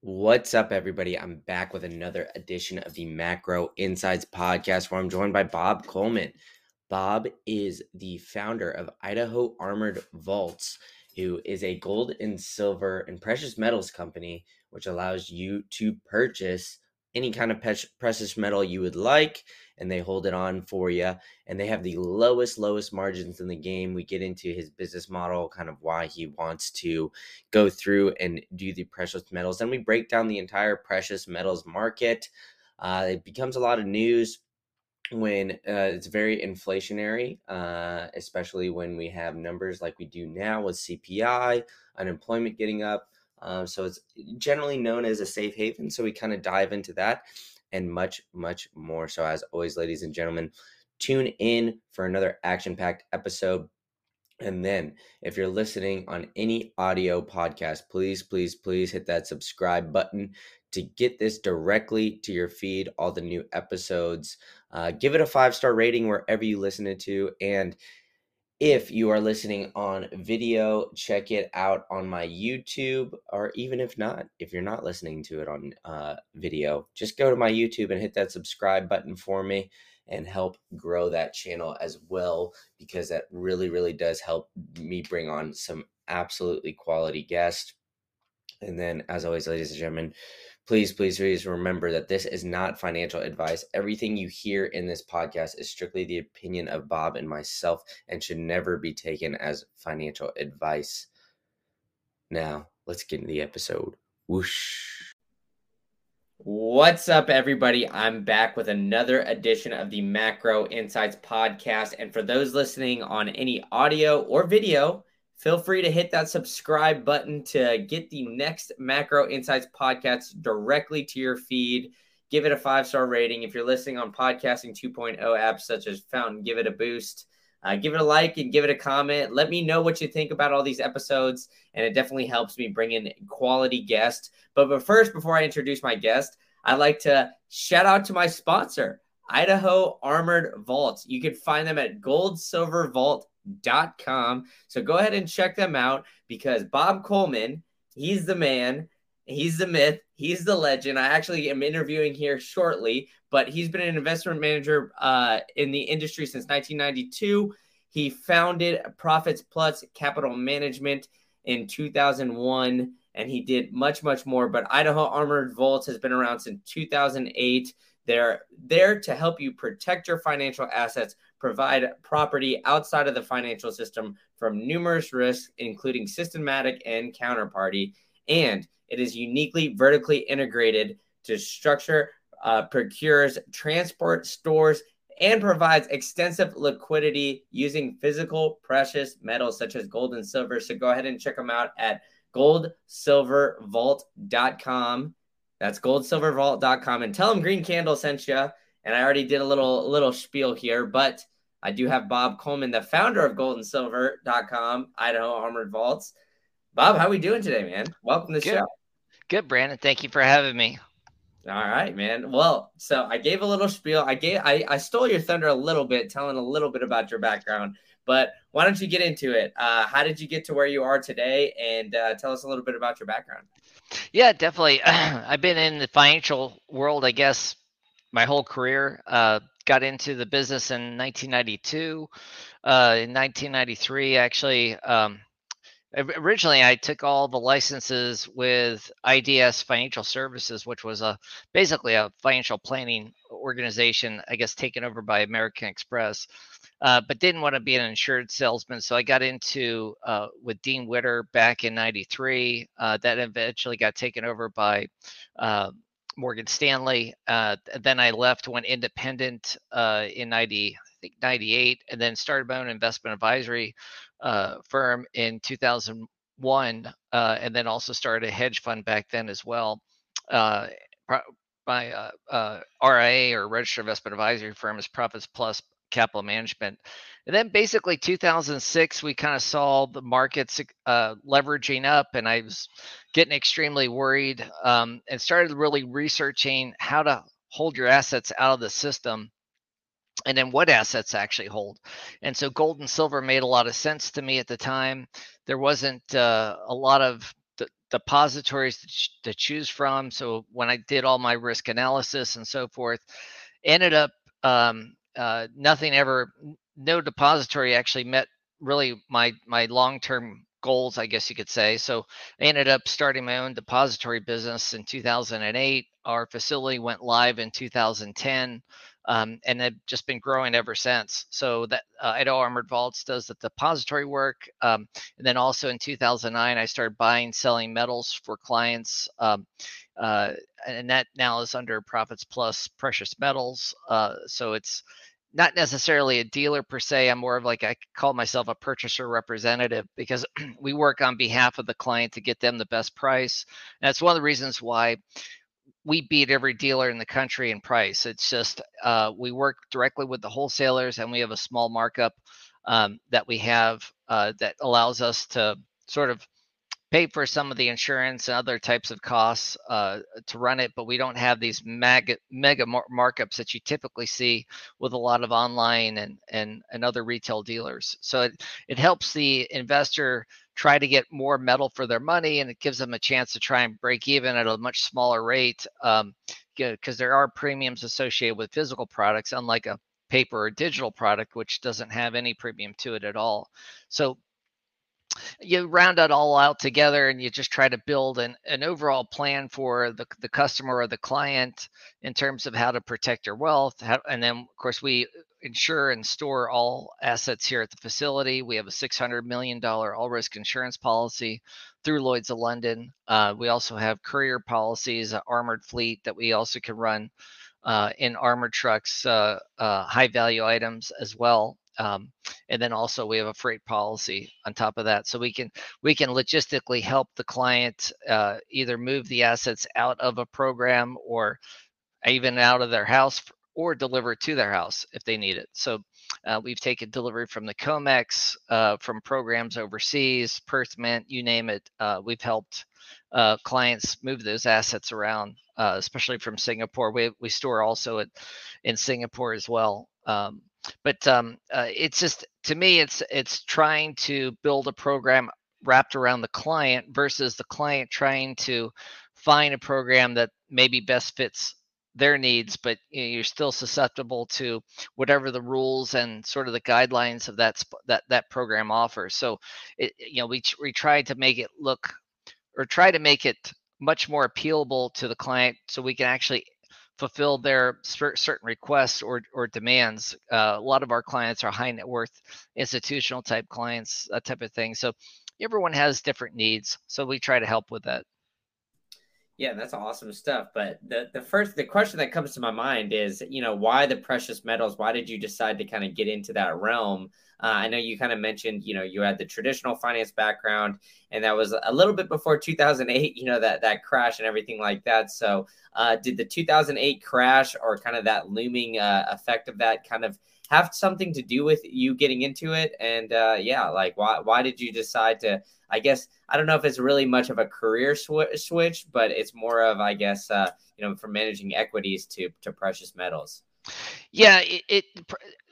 What's up, everybody? I'm back with another edition of the Macro Insights podcast where I'm joined by Bob Coleman. Bob is the founder of Idaho Armored Vaults, who is a gold and silver and precious metals company, which allows you to purchase any kind of precious metal you would like and they hold it on for you and they have the lowest lowest margins in the game we get into his business model kind of why he wants to go through and do the precious metals and we break down the entire precious metals market uh, it becomes a lot of news when uh, it's very inflationary, uh, especially when we have numbers like we do now with CPI, unemployment getting up. Um, so it's generally known as a safe haven. So we kind of dive into that and much, much more. So, as always, ladies and gentlemen, tune in for another action packed episode. And then, if you're listening on any audio podcast, please, please, please hit that subscribe button to get this directly to your feed, all the new episodes. Uh, give it a five star rating wherever you listen to. And if you are listening on video, check it out on my YouTube, or even if not, if you're not listening to it on uh, video, just go to my YouTube and hit that subscribe button for me and help grow that channel as well, because that really, really does help me bring on some absolutely quality guests. And then, as always, ladies and gentlemen, please, please, please remember that this is not financial advice. Everything you hear in this podcast is strictly the opinion of Bob and myself and should never be taken as financial advice. Now, let's get into the episode. Whoosh. What's up, everybody? I'm back with another edition of the Macro Insights podcast. And for those listening on any audio or video, Feel free to hit that subscribe button to get the next Macro Insights podcast directly to your feed. Give it a five star rating. If you're listening on Podcasting 2.0 apps such as Fountain, give it a boost. Uh, give it a like and give it a comment. Let me know what you think about all these episodes, and it definitely helps me bring in quality guests. But, but first, before I introduce my guest, I'd like to shout out to my sponsor, Idaho Armored Vaults. You can find them at Gold Silver Vault com. So go ahead and check them out because Bob Coleman, he's the man, he's the myth, he's the legend. I actually am interviewing here shortly, but he's been an investment manager uh, in the industry since 1992. He founded Profits Plus Capital Management in 2001 and he did much much more but idaho armored vaults has been around since 2008 they're there to help you protect your financial assets provide property outside of the financial system from numerous risks, including systematic and counterparty. And it is uniquely vertically integrated to structure, uh, procures, transport, stores, and provides extensive liquidity using physical precious metals such as gold and silver. So go ahead and check them out at goldsilvervault.com. That's goldsilvervault.com and tell them Green Candle sent you and I already did a little little spiel here, but I do have Bob Coleman, the founder of goldandsilver.com, Idaho Armored Vaults. Bob, how are we doing today, man? Welcome to the Good. show. Good, Brandon. Thank you for having me. All right, man. Well, so I gave a little spiel. I gave I, I stole your thunder a little bit, telling a little bit about your background. But why don't you get into it? Uh, how did you get to where you are today? And uh, tell us a little bit about your background. Yeah, definitely. I've been in the financial world, I guess, my whole career. Uh, got into the business in 1992. Uh, in 1993, actually, um, originally I took all the licenses with IDS Financial Services, which was a basically a financial planning organization, I guess taken over by American Express. Uh, but didn't want to be an insured salesman. So I got into uh, with Dean Witter back in '93. Uh, that eventually got taken over by uh, Morgan Stanley. Uh, then I left, went independent uh, in 90, I think 98, and then started my own investment advisory uh, firm in 2001, uh, and then also started a hedge fund back then as well. Uh, my uh, RIA or registered investment advisory firm is Profits Plus Capital Management. And then basically 2006, we kind of saw the markets uh, leveraging up, and I was getting extremely worried um, and started really researching how to hold your assets out of the system and then what assets actually hold. And so gold and silver made a lot of sense to me at the time. There wasn't uh, a lot of depositories to, to choose from. So when I did all my risk analysis and so forth, ended up um, uh, nothing ever, no depository actually met really my my long term goals, I guess you could say. So I ended up starting my own depository business in 2008. Our facility went live in 2010 um, and have just been growing ever since. So that uh, Idaho Armored Vaults does the depository work, um, and then also in 2009 I started buying, selling metals for clients, um, uh, and that now is under Profits Plus Precious Metals. Uh, so it's not necessarily a dealer per se. I'm more of like I call myself a purchaser representative because we work on behalf of the client to get them the best price. And that's one of the reasons why we beat every dealer in the country in price. It's just uh, we work directly with the wholesalers, and we have a small markup um, that we have uh, that allows us to sort of pay for some of the insurance and other types of costs uh, to run it, but we don't have these mega mega mar- markups that you typically see with a lot of online and and and other retail dealers. So it it helps the investor try to get more metal for their money, and it gives them a chance to try and break even at a much smaller rate because um, there are premiums associated with physical products, unlike a paper or digital product, which doesn't have any premium to it at all. So you round it all out together and you just try to build an, an overall plan for the, the customer or the client in terms of how to protect their wealth. How, and then, of course, we insure and store all assets here at the facility. We have a $600 million all risk insurance policy through Lloyd's of London. Uh, we also have courier policies, an armored fleet that we also can run uh, in armored trucks, uh, uh high value items as well. Um, and then also we have a freight policy on top of that, so we can we can logistically help the client uh, either move the assets out of a program or even out of their house or deliver to their house if they need it. So uh, we've taken delivery from the COMEX, uh, from programs overseas, Perth Mint, you name it. Uh, we've helped uh, clients move those assets around, uh, especially from Singapore. We, we store also it in Singapore as well. Um, but um, uh, it's just to me it's it's trying to build a program wrapped around the client versus the client trying to find a program that maybe best fits their needs but you know, you're still susceptible to whatever the rules and sort of the guidelines of that that that program offers so it, you know we we try to make it look or try to make it much more appealable to the client so we can actually fulfill their certain requests or, or demands. Uh, a lot of our clients are high net worth institutional type clients, that type of thing. So everyone has different needs. So we try to help with that. Yeah, that's awesome stuff. But the the first the question that comes to my mind is, you know, why the precious metals? Why did you decide to kind of get into that realm? Uh, I know you kind of mentioned, you know, you had the traditional finance background, and that was a little bit before 2008. You know that that crash and everything like that. So, uh, did the 2008 crash or kind of that looming uh, effect of that kind of have something to do with you getting into it? And uh, yeah, like why why did you decide to? I guess I don't know if it's really much of a career sw- switch, but it's more of I guess uh, you know from managing equities to to precious metals. Yeah, it, it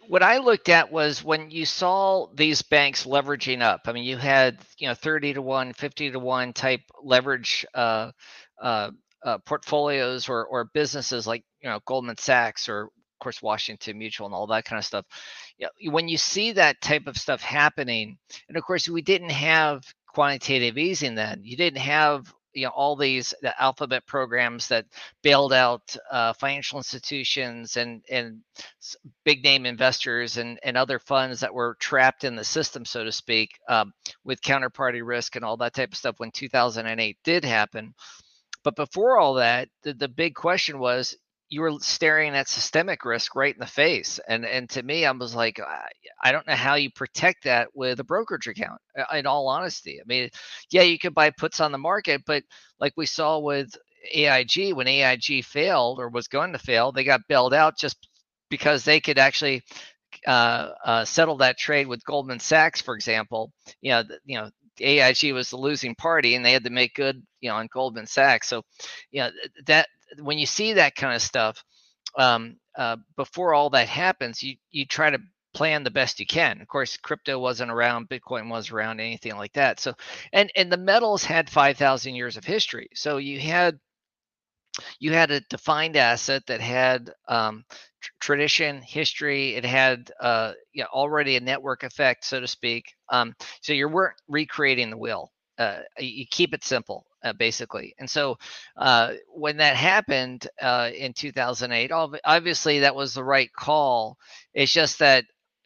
what I looked at was when you saw these banks leveraging up. I mean, you had you know 30 to 1, 50 to 1 type leverage uh, uh, uh, portfolios or or businesses like you know Goldman Sachs or of course Washington Mutual and all that kind of stuff. You know, when you see that type of stuff happening, and of course we didn't have quantitative easing then. You didn't have you know all these the alphabet programs that bailed out uh, financial institutions and and big name investors and and other funds that were trapped in the system so to speak um, with counterparty risk and all that type of stuff when 2008 did happen but before all that the, the big question was you were staring at systemic risk right in the face and and to me i was like i don't know how you protect that with a brokerage account uh, in all honesty i mean yeah you could buy puts on the market but like we saw with aig when aig failed or was going to fail they got bailed out just because they could actually uh, uh, settle that trade with goldman sachs for example you know you know AIG was the losing party and they had to make good, you know, on Goldman Sachs. So, you know, that when you see that kind of stuff, um, uh, before all that happens, you you try to plan the best you can. Of course, crypto wasn't around, Bitcoin was around, anything like that. So, and and the metals had five thousand years of history. So you had you had a defined asset that had um, tr- tradition, history. It had uh, you know, already a network effect, so to speak. Um, so you weren't recreating the wheel. Uh, you keep it simple, uh, basically. And so uh, when that happened uh, in 2008, obviously that was the right call. It's just that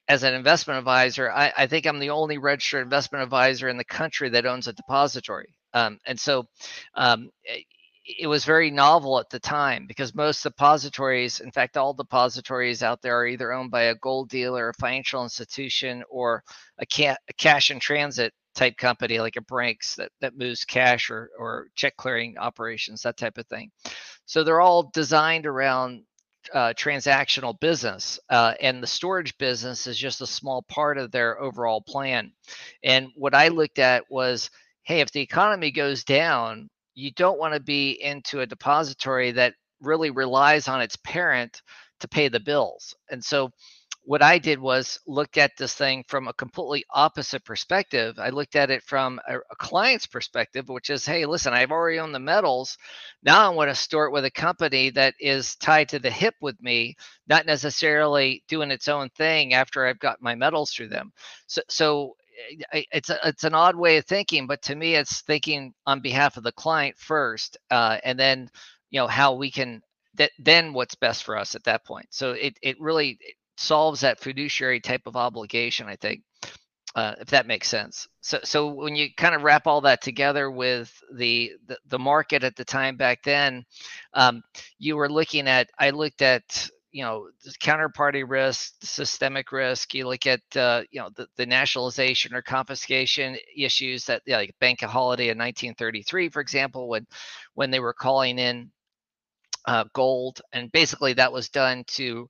as an investment advisor, I, I think I'm the only registered investment advisor in the country that owns a depository. Um, and so um, it was very novel at the time because most depositories, in fact, all depositories out there are either owned by a gold dealer, a financial institution, or a, ca- a cash in transit type company like a Brinks that, that moves cash or, or check clearing operations, that type of thing. So they're all designed around uh, transactional business, uh, and the storage business is just a small part of their overall plan. And what I looked at was hey, if the economy goes down, you don't want to be into a depository that really relies on its parent to pay the bills. And so what I did was looked at this thing from a completely opposite perspective. I looked at it from a, a, client's perspective, which is, hey, listen, I've already owned the metals. Now I want to store it with a company that is tied to the hip with me, not necessarily doing its own thing after I've got my metals through them. So, so it's a, it's an odd way of thinking, but to me, it's thinking on behalf of the client first, uh, and then you know how we can that then what's best for us at that point. So it it really solves that fiduciary type of obligation, I think, uh, if that makes sense. So so when you kind of wrap all that together with the the, the market at the time back then, um, you were looking at I looked at you know counterparty risk systemic risk you look at uh, you know the, the nationalization or confiscation issues that yeah, like bank holiday in 1933 for example when when they were calling in uh, gold and basically that was done to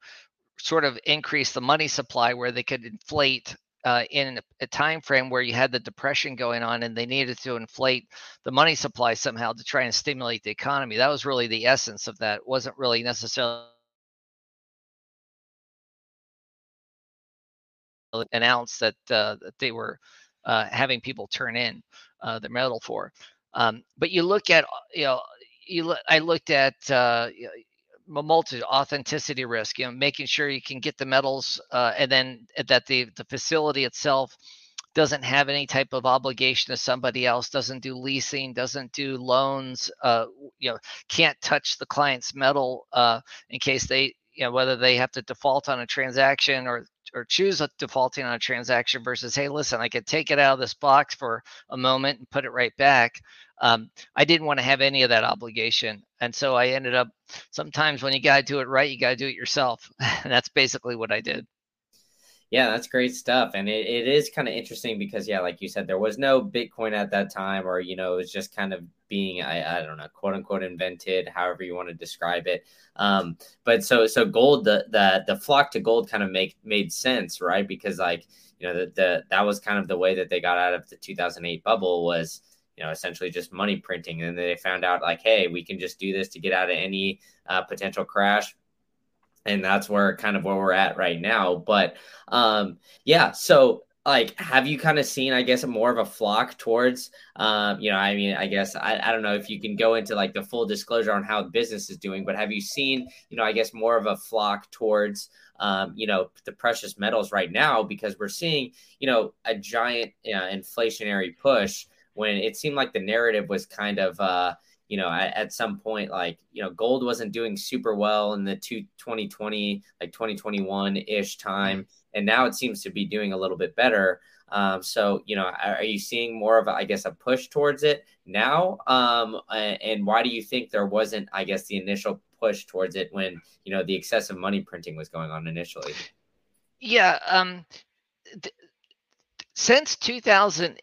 sort of increase the money supply where they could inflate uh, in a time frame where you had the depression going on and they needed to inflate the money supply somehow to try and stimulate the economy that was really the essence of that it wasn't really necessarily announced that uh, that they were uh, having people turn in uh, their metal for. Um, but you look at you know you I looked at uh, multi authenticity risk, you know, making sure you can get the metals uh, and then that the the facility itself doesn't have any type of obligation to somebody else doesn't do leasing doesn't do loans uh, you know can't touch the client's metal uh, in case they you know whether they have to default on a transaction or or choose a defaulting on a transaction versus hey listen i could take it out of this box for a moment and put it right back um, i didn't want to have any of that obligation. And so i ended up sometimes when you got to do it right you got to do it yourself. And that's basically what i did yeah, that's great stuff. And it, it is kind of interesting because, yeah, like you said, there was no Bitcoin at that time, or, you know, it was just kind of being, I, I don't know, quote unquote invented, however you want to describe it. Um, but so, so gold, the, the, the flock to gold kind of make, made sense, right? Because like, you know, the, the, that was kind of the way that they got out of the 2008 bubble was, you know, essentially just money printing. And then they found out like, hey, we can just do this to get out of any uh, potential crash and that's where kind of where we're at right now. But um, yeah, so like have you kind of seen i guess more of a flock towards um you know i mean i guess I, I don't know if you can go into like the full disclosure on how the business is doing but have you seen you know i guess more of a flock towards um you know the precious metals right now because we're seeing you know a giant you know, inflationary push when it seemed like the narrative was kind of uh you know, at, at, some point, like, you know, gold wasn't doing super well in the two, 2020, like 2021 ish time. And now it seems to be doing a little bit better. Um, so, you know, are, are, you seeing more of, a, I guess, a push towards it now? Um, and why do you think there wasn't, I guess, the initial push towards it when, you know, the excessive money printing was going on initially? Yeah. Um, th- since 2000,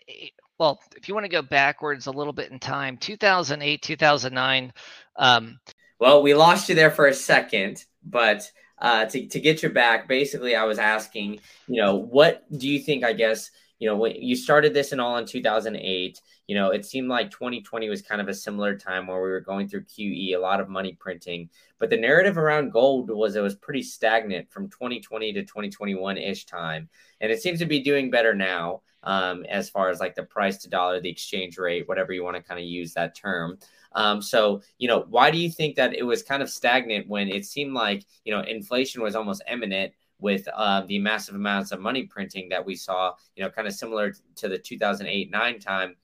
well, if you want to go backwards a little bit in time, 2008, 2009. Um, well, we lost you there for a second, but uh, to, to get you back, basically, I was asking, you know, what do you think, I guess, you know, when you started this in all in 2008, you know, it seemed like 2020 was kind of a similar time where we were going through QE, a lot of money printing, but the narrative around gold was it was pretty stagnant from 2020 to 2021 ish time, and it seems to be doing better now. Um, as far as like the price to dollar, the exchange rate, whatever you want to kind of use that term. Um, so, you know, why do you think that it was kind of stagnant when it seemed like, you know, inflation was almost imminent with uh, the massive amounts of money printing that we saw, you know, kind of similar to the 2008 9 time?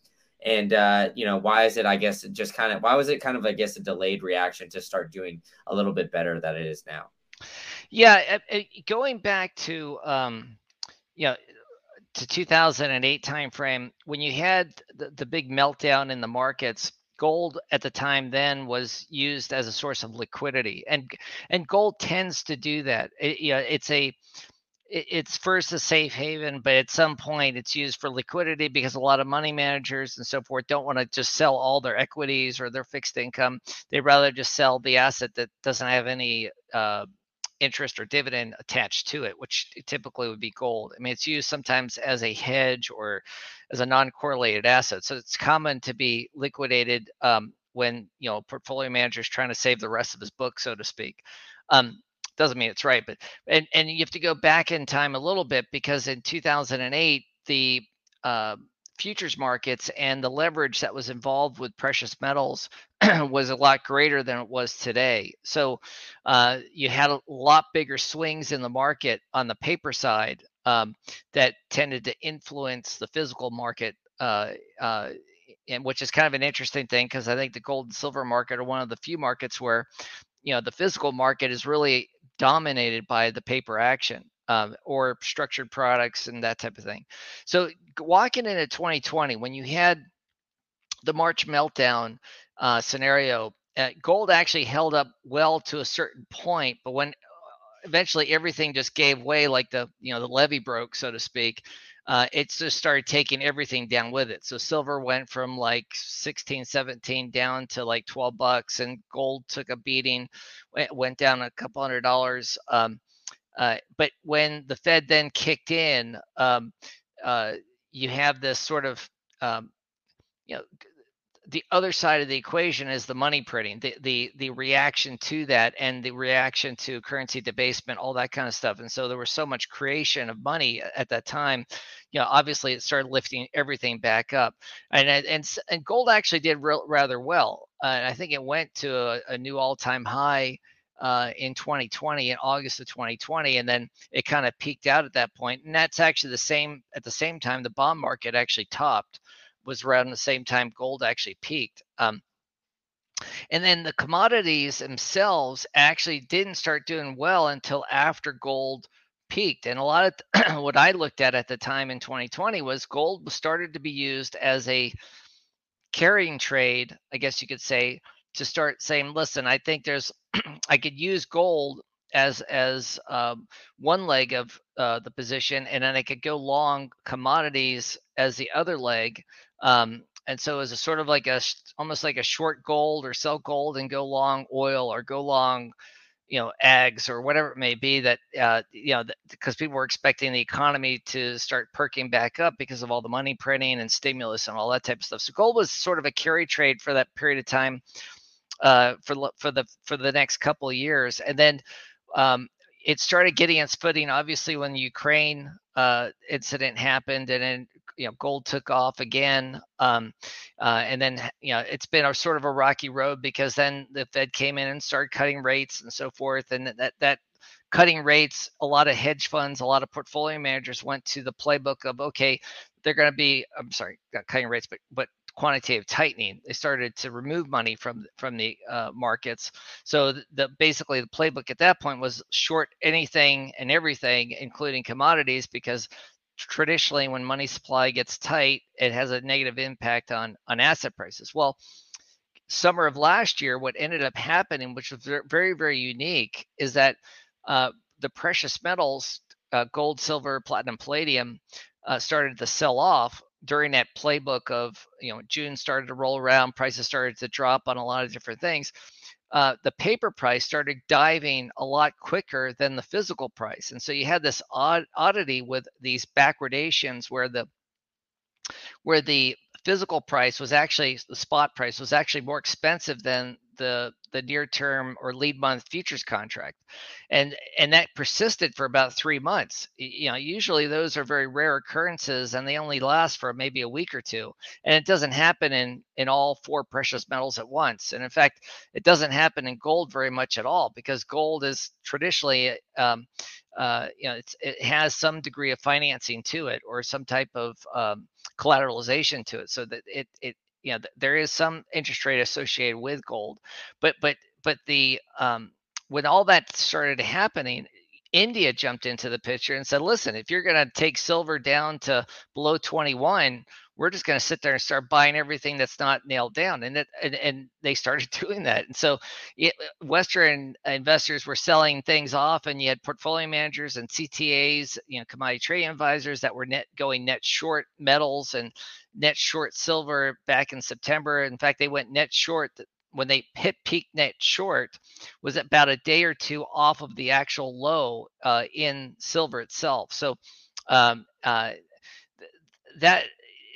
And, uh, you know, why is it, I guess, just kind of, why was it kind of, I guess, a delayed reaction to start doing a little bit better than it is now? Yeah. Going back to, um, you know, to 2008 timeframe, when you had the, the big meltdown in the markets, gold at the time then was used as a source of liquidity. And and gold tends to do that. It, you know, it's a it's first a safe haven but at some point it's used for liquidity because a lot of money managers and so forth don't want to just sell all their equities or their fixed income. They'd rather just sell the asset that doesn't have any uh, interest or dividend attached to it, which typically would be gold. I mean, it's used sometimes as a hedge or as a non-correlated asset. So it's common to be liquidated um, when you know portfolio manager is trying to save the rest of his book, so to speak. Um, doesn't mean it's right, but and and you have to go back in time a little bit because in 2008 the uh, futures markets and the leverage that was involved with precious metals was a lot greater than it was today. So uh, you had a lot bigger swings in the market on the paper side um, that tended to influence the physical market. Uh, uh, and which is kind of an interesting thing because I think the gold and silver market are one of the few markets where, you know, the physical market is really dominated by the paper action um, or structured products and that type of thing. So walking into 2020, when you had the March meltdown uh, scenario, uh, gold actually held up well to a certain point, but when uh, eventually everything just gave way, like the you know the levee broke, so to speak. Uh, it just started taking everything down with it. So silver went from like 16, 17 down to like 12 bucks, and gold took a beating, went down a couple hundred dollars. Um, uh, but when the Fed then kicked in, um, uh, you have this sort of, um, you know, the other side of the equation is the money printing, the the the reaction to that, and the reaction to currency debasement, all that kind of stuff. And so there was so much creation of money at that time. You know, obviously it started lifting everything back up, and and and gold actually did rather well. Uh, I think it went to a, a new all-time high uh, in 2020 in August of 2020, and then it kind of peaked out at that point. And that's actually the same at the same time the bond market actually topped was around the same time gold actually peaked. Um, and then the commodities themselves actually didn't start doing well until after gold peaked. And a lot of what I looked at at the time in 2020 was gold started to be used as a carrying trade, I guess you could say, to start saying, listen, I think there's I could use gold as as um, one leg of uh, the position, and then I could go long commodities as the other leg. Um, and so as a sort of like a almost like a short gold or sell gold and go long oil or go long you know eggs or whatever it may be that uh, you know because people were expecting the economy to start perking back up because of all the money printing and stimulus and all that type of stuff so gold was sort of a carry trade for that period of time uh, for for the for the next couple years, and then um, it started getting its footing. Obviously, when the Ukraine uh, incident happened, and then you know gold took off again, um, uh, and then you know it's been a sort of a rocky road because then the Fed came in and started cutting rates and so forth, and that that cutting rates, a lot of hedge funds, a lot of portfolio managers went to the playbook of okay, they're going to be I'm sorry, cutting rates, but but quantitative tightening. They started to remove money from from the uh, markets. So the, the, basically the playbook at that point was short anything and everything, including commodities, because traditionally when money supply gets tight, it has a negative impact on on asset prices. Well, summer of last year, what ended up happening, which was very very unique, is that uh, the precious metals, uh, gold, silver, platinum, palladium, uh, started to sell off during that playbook of you know June started to roll around, prices started to drop on a lot of different things. Uh, the paper price started diving a lot quicker than the physical price, and so you had this odd oddity with these backwardations where the where the physical price was actually the spot price was actually more expensive than the the near term or lead month futures contract and and that persisted for about three months. You know usually those are very rare occurrences and they only last for maybe a week or two and it doesn't happen in in all four precious metals at once and in fact it doesn't happen in gold very much at all because gold is traditionally um, uh, you know it has some degree of financing to it or some type of um, collateralization to it so that it it you know there is some interest rate associated with gold but but but the um, when all that started happening india jumped into the picture and said listen if you're going to take silver down to below 21 we're just going to sit there and start buying everything that's not nailed down and it, and, and they started doing that and so it, western investors were selling things off and you had portfolio managers and ctas you know commodity trading advisors that were net going net short metals and net short silver back in september in fact they went net short when they hit peak net short was about a day or two off of the actual low uh, in silver itself so um, uh, that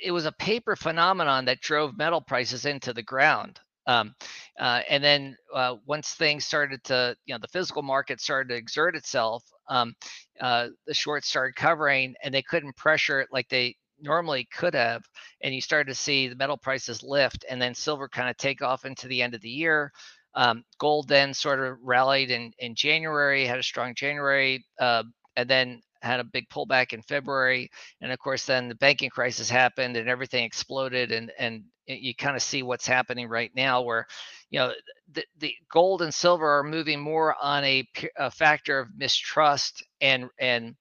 it was a paper phenomenon that drove metal prices into the ground. Um, uh, and then uh, once things started to, you know, the physical market started to exert itself, um, uh, the shorts started covering and they couldn't pressure it like they normally could have. And you started to see the metal prices lift and then silver kind of take off into the end of the year. Um, gold then sort of rallied in, in January, had a strong January, uh, and then had a big pullback in February, and of course, then the banking crisis happened and everything exploded, and and you kind of see what's happening right now, where you know the, the gold and silver are moving more on a, a factor of mistrust and and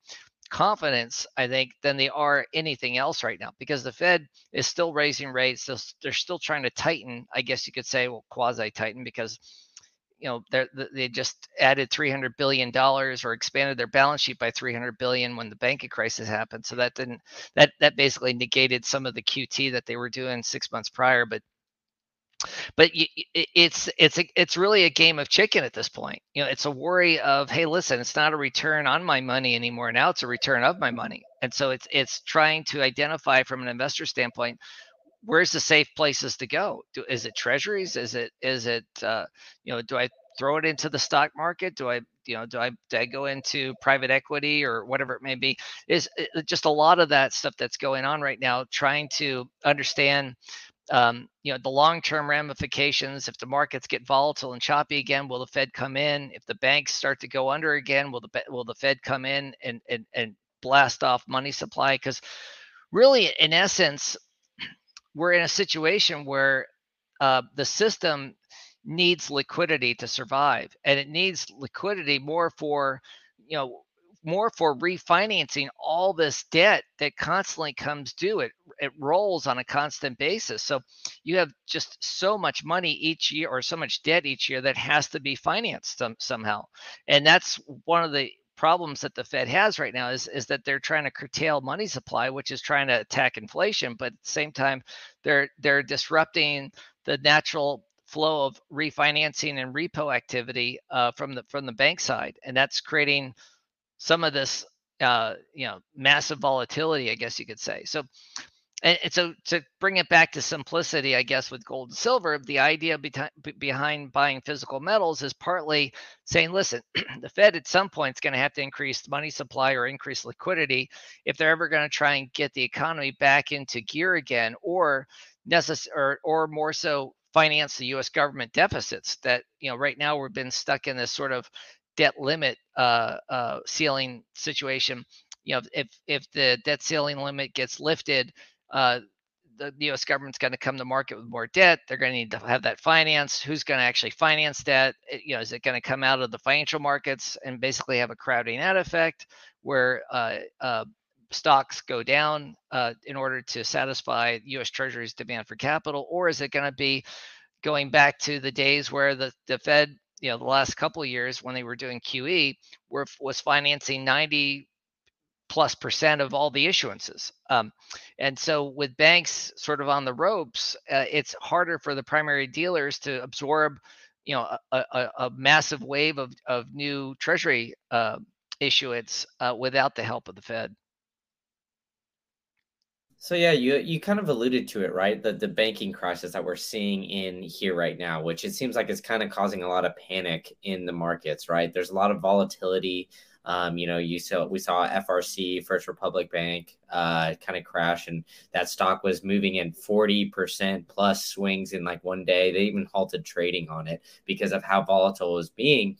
confidence, I think, than they are anything else right now because the Fed is still raising rates. They're, still trying to tighten, I guess you could say, well, quasi tighten because you know they they just added 300 billion dollars or expanded their balance sheet by 300 billion when the banking crisis happened so that didn't that that basically negated some of the qt that they were doing six months prior but but it's it's it's really a game of chicken at this point you know it's a worry of hey listen it's not a return on my money anymore now it's a return of my money and so it's it's trying to identify from an investor standpoint where's the safe places to go? Do, is it treasuries? Is it is it uh, you know do I throw it into the stock market? Do I you know do I do I go into private equity or whatever it may be? Is uh, just a lot of that stuff that's going on right now. Trying to understand um, you know the long-term ramifications if the markets get volatile and choppy again will the fed come in? If the banks start to go under again will the will the fed come in and and, and blast off money supply? Because really in essence we're in a situation where uh, the system needs liquidity to survive and it needs liquidity more for you know more for refinancing all this debt that constantly comes due it it rolls on a constant basis. So you have just so much money each year or so much debt each year that has to be financed some, somehow. And that's one of the problems that the Fed has right now is is that they're trying to curtail money supply, which is trying to attack inflation, but at the same time they're they're disrupting the natural flow of refinancing and repo activity uh, from the from the bank side, and that's creating some of this uh, you know massive volatility, I guess you could say. So and, so to bring it back to simplicity, I guess with gold and silver, the idea behind buying physical metals is partly saying, listen, the Fed at some point is going to have to increase money supply or increase liquidity if they're ever going to try and get the economy back into gear again, or necess- or, or more so finance the U.S. government deficits that you know right now we've been stuck in this sort of debt limit uh, uh, ceiling situation. You know, if if the debt ceiling limit gets lifted uh, the U.S. government's going to come to market with more debt. They're going to need to have that finance. Who's going to actually finance that? You know, is it going to come out of the financial markets and basically have a crowding out effect where uh, uh, stocks go down uh, in order to satisfy U.S. Treasury's demand for capital, or is it going to be going back to the days where the, the Fed, you know, the last couple of years when they were doing QE, were was financing 90 plus percent of all the issuances. Um, and so with banks sort of on the ropes, uh, it's harder for the primary dealers to absorb, you know, a, a, a massive wave of, of new treasury uh, issuance uh, without the help of the Fed. So yeah, you you kind of alluded to it, right? The the banking crisis that we're seeing in here right now, which it seems like is kind of causing a lot of panic in the markets, right? There's a lot of volatility. Um, you know, you saw we saw FRC First Republic Bank uh, kind of crash, and that stock was moving in 40% plus swings in like one day. They even halted trading on it because of how volatile it was being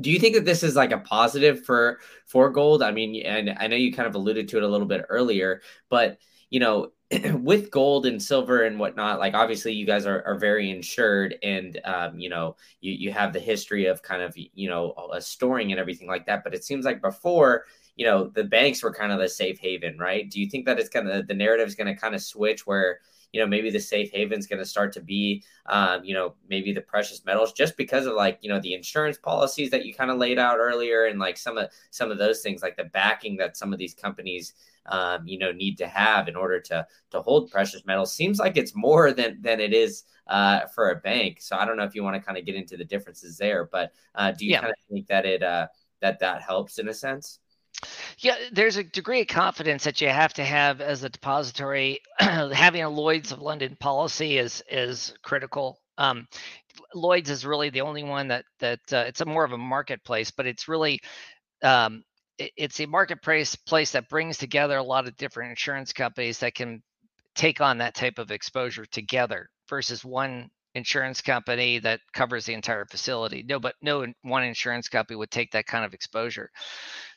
do you think that this is like a positive for for gold? I mean and i know you kind of alluded to it a little bit earlier but you know with gold and silver and whatnot like obviously you guys are, are very insured and um, you know you, you have the history of kind of you know storing and everything like that. But it seems like before you know the banks were kind of the safe haven right? Do you think that it's kind of the narrative is going to kind of switch where you know maybe the safe haven is going to start to be um, you know maybe the precious metals just because of like you know the insurance policies that you kind of laid out earlier and like some of some of those things like the backing that some of these companies um, you know need to have in order to to hold precious metals seems like it's more than than it is uh, for a bank so i don't know if you want to kind of get into the differences there but uh, do you yeah. kind of think that it uh, that that helps in a sense yeah, there's a degree of confidence that you have to have as a depository. Having a Lloyd's of London policy is is critical. Um, Lloyd's is really the only one that that uh, it's a more of a marketplace, but it's really um, it, it's a marketplace place that brings together a lot of different insurance companies that can take on that type of exposure together versus one insurance company that covers the entire facility. No, but no one insurance company would take that kind of exposure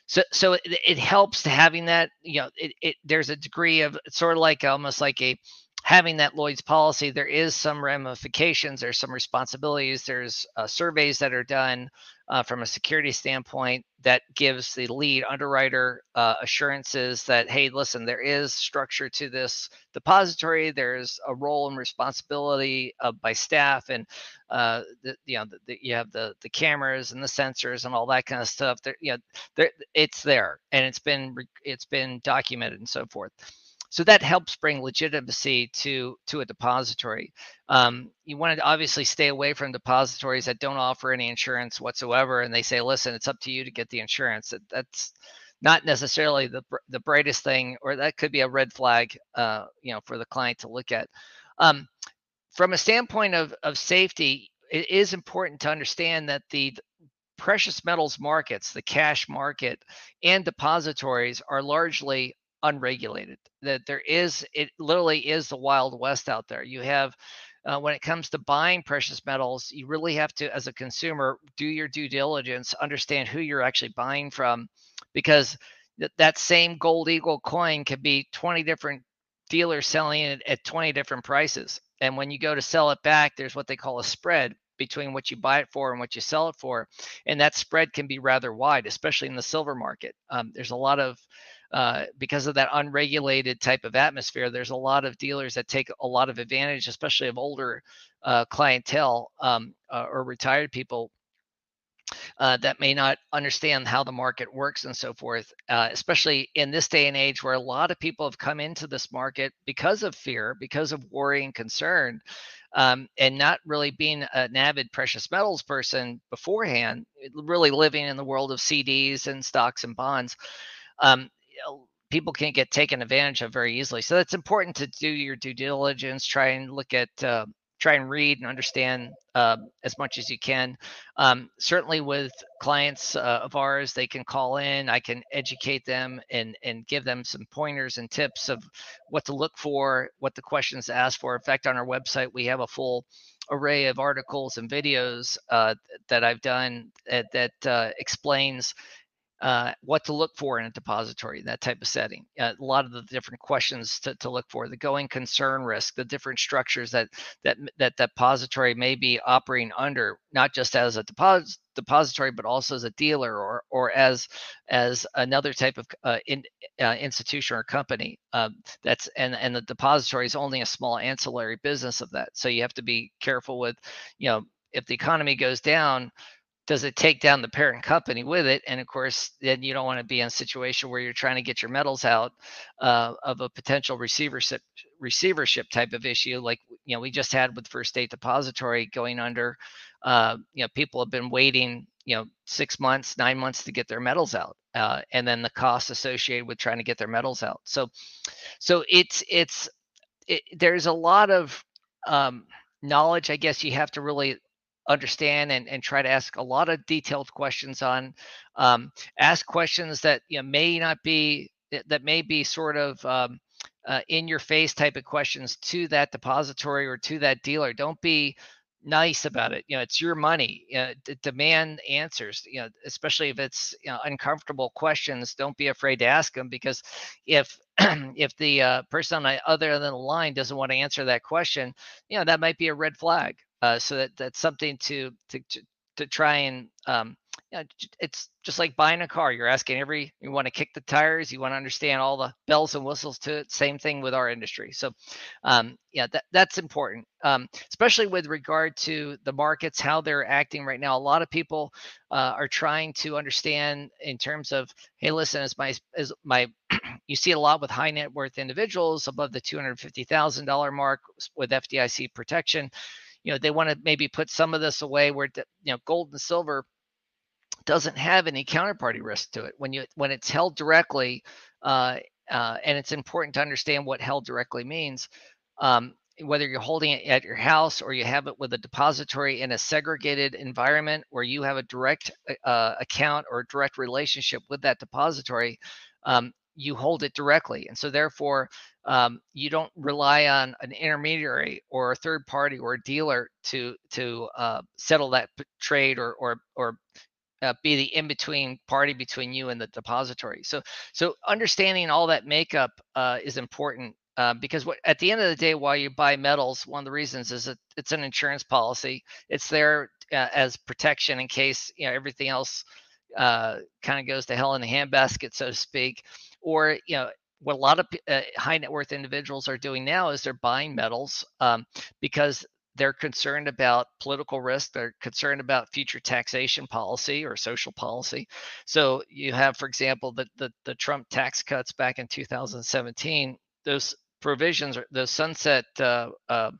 so so it, it helps to having that you know it, it there's a degree of sort of like almost like a having that Lloyd's policy, there is some ramifications, there's some responsibilities, there's uh, surveys that are done uh, from a security standpoint that gives the lead underwriter uh, assurances that, hey, listen, there is structure to this depository, there's a role and responsibility by staff, and uh, the, you know, the, the, you have the the cameras and the sensors and all that kind of stuff. There, you know, there, it's there, and it's been it's been documented and so forth so that helps bring legitimacy to to a depository. Um, you want to obviously stay away from depositories that don't offer any insurance whatsoever and they say listen it's up to you to get the insurance. That, that's not necessarily the the brightest thing or that could be a red flag uh, you know for the client to look at. Um, from a standpoint of, of safety it is important to understand that the precious metals markets the cash market and depositories are largely unregulated. That there is, it literally is the wild west out there. You have, uh, when it comes to buying precious metals, you really have to, as a consumer, do your due diligence, understand who you're actually buying from, because th- that same gold eagle coin could be 20 different dealers selling it at 20 different prices. And when you go to sell it back, there's what they call a spread between what you buy it for and what you sell it for. And that spread can be rather wide, especially in the silver market. Um, there's a lot of uh, because of that unregulated type of atmosphere, there's a lot of dealers that take a lot of advantage, especially of older uh, clientele um, uh, or retired people uh, that may not understand how the market works and so forth, uh, especially in this day and age where a lot of people have come into this market because of fear, because of worry and concern, um, and not really being an avid precious metals person beforehand, really living in the world of CDs and stocks and bonds. Um, people can get taken advantage of very easily. So it's important to do your due diligence, try and look at, uh, try and read and understand uh, as much as you can. Um, certainly, with clients uh, of ours, they can call in. I can educate them and and give them some pointers and tips of what to look for, what the questions to ask for. In fact, on our website, we have a full array of articles and videos uh, that I've done that, that uh, explains uh, what to look for in a depository, that type of setting. Uh, a lot of the different questions to, to look for, the going concern risk, the different structures that that that depository may be operating under, not just as a deposit depository, but also as a dealer or or as as another type of uh, in, uh, institution or company. Um, that's and and the depository is only a small ancillary business of that. So you have to be careful with, you know, if the economy goes down does it take down the parent company with it? And of course, then you don't want to be in a situation where you're trying to get your metals out uh, of a potential receivership receivership type of issue, like you know we just had with First State Depository going under. Uh, you know, people have been waiting you know six months, nine months to get their metals out, uh, and then the costs associated with trying to get their metals out. So, so it's it's it, there's a lot of um, knowledge, I guess, you have to really understand and, and try to ask a lot of detailed questions on um, ask questions that you know may not be that may be sort of um, uh, in your face type of questions to that depository or to that dealer. Don't be nice about it. You know it's your money. You know, d- demand answers. You know especially if it's you know, uncomfortable questions don't be afraid to ask them because if if the uh, person on the other end of the line doesn't want to answer that question you know that might be a red flag uh, so that that's something to to to, to try and um, you know, it's just like buying a car. You're asking every, you want to kick the tires, you want to understand all the bells and whistles to it. Same thing with our industry. So, um, yeah, that, that's important, um, especially with regard to the markets, how they're acting right now. A lot of people uh, are trying to understand in terms of, hey, listen, as my, as my, you see a lot with high net worth individuals above the $250,000 mark with FDIC protection. You know, they want to maybe put some of this away where, you know, gold and silver doesn't have any counterparty risk to it. When you when it's held directly uh, uh, and it's important to understand what held directly means um, whether you're holding it at your house or you have it with a depository in a segregated environment where you have a direct uh, account or direct relationship with that depository um, you hold it directly. And so therefore um, you don't rely on an intermediary or a third party or a dealer to to uh, settle that trade or or or uh, be the in between party between you and the depository. So so understanding all that makeup uh, is important uh, because what, at the end of the day, while you buy metals, one of the reasons is that it's an insurance policy. It's there uh, as protection in case you know everything else uh, kind of goes to hell in the handbasket, so to speak, or you know what a lot of uh, high net worth individuals are doing now is they're buying metals um, because they're concerned about political risk. They're concerned about future taxation policy or social policy. So you have, for example, the the, the Trump tax cuts back in 2017. Those provisions, those sunset uh, uh,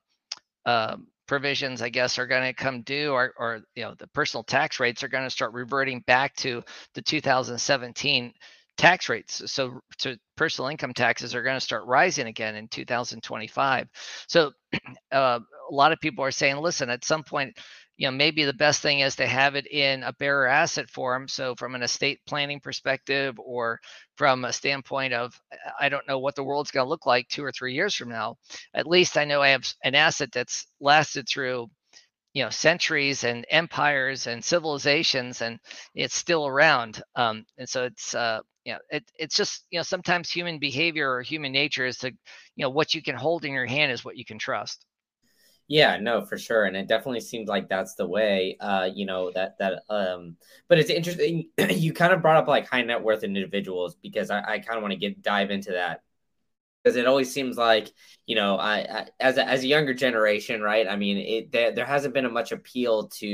uh, provisions, I guess, are going to come due, or, or you know, the personal tax rates are going to start reverting back to the 2017 tax rates. So, so personal income taxes are going to start rising again in 2025. So, uh, a lot of people are saying, listen, at some point, you know, maybe the best thing is to have it in a bearer asset form. So, from an estate planning perspective, or from a standpoint of, I don't know what the world's going to look like two or three years from now. At least I know I have an asset that's lasted through you know centuries and empires and civilizations and it's still around um, and so it's uh, you know it, it's just you know sometimes human behavior or human nature is to you know what you can hold in your hand is what you can trust. Yeah no for sure and it definitely seems like that's the way uh you know that that um but it's interesting you kind of brought up like high net worth individuals because i, I kind of want to get dive into that because it always seems like you know I, I, as a, as a younger generation right? I mean it there, there hasn't been a much appeal to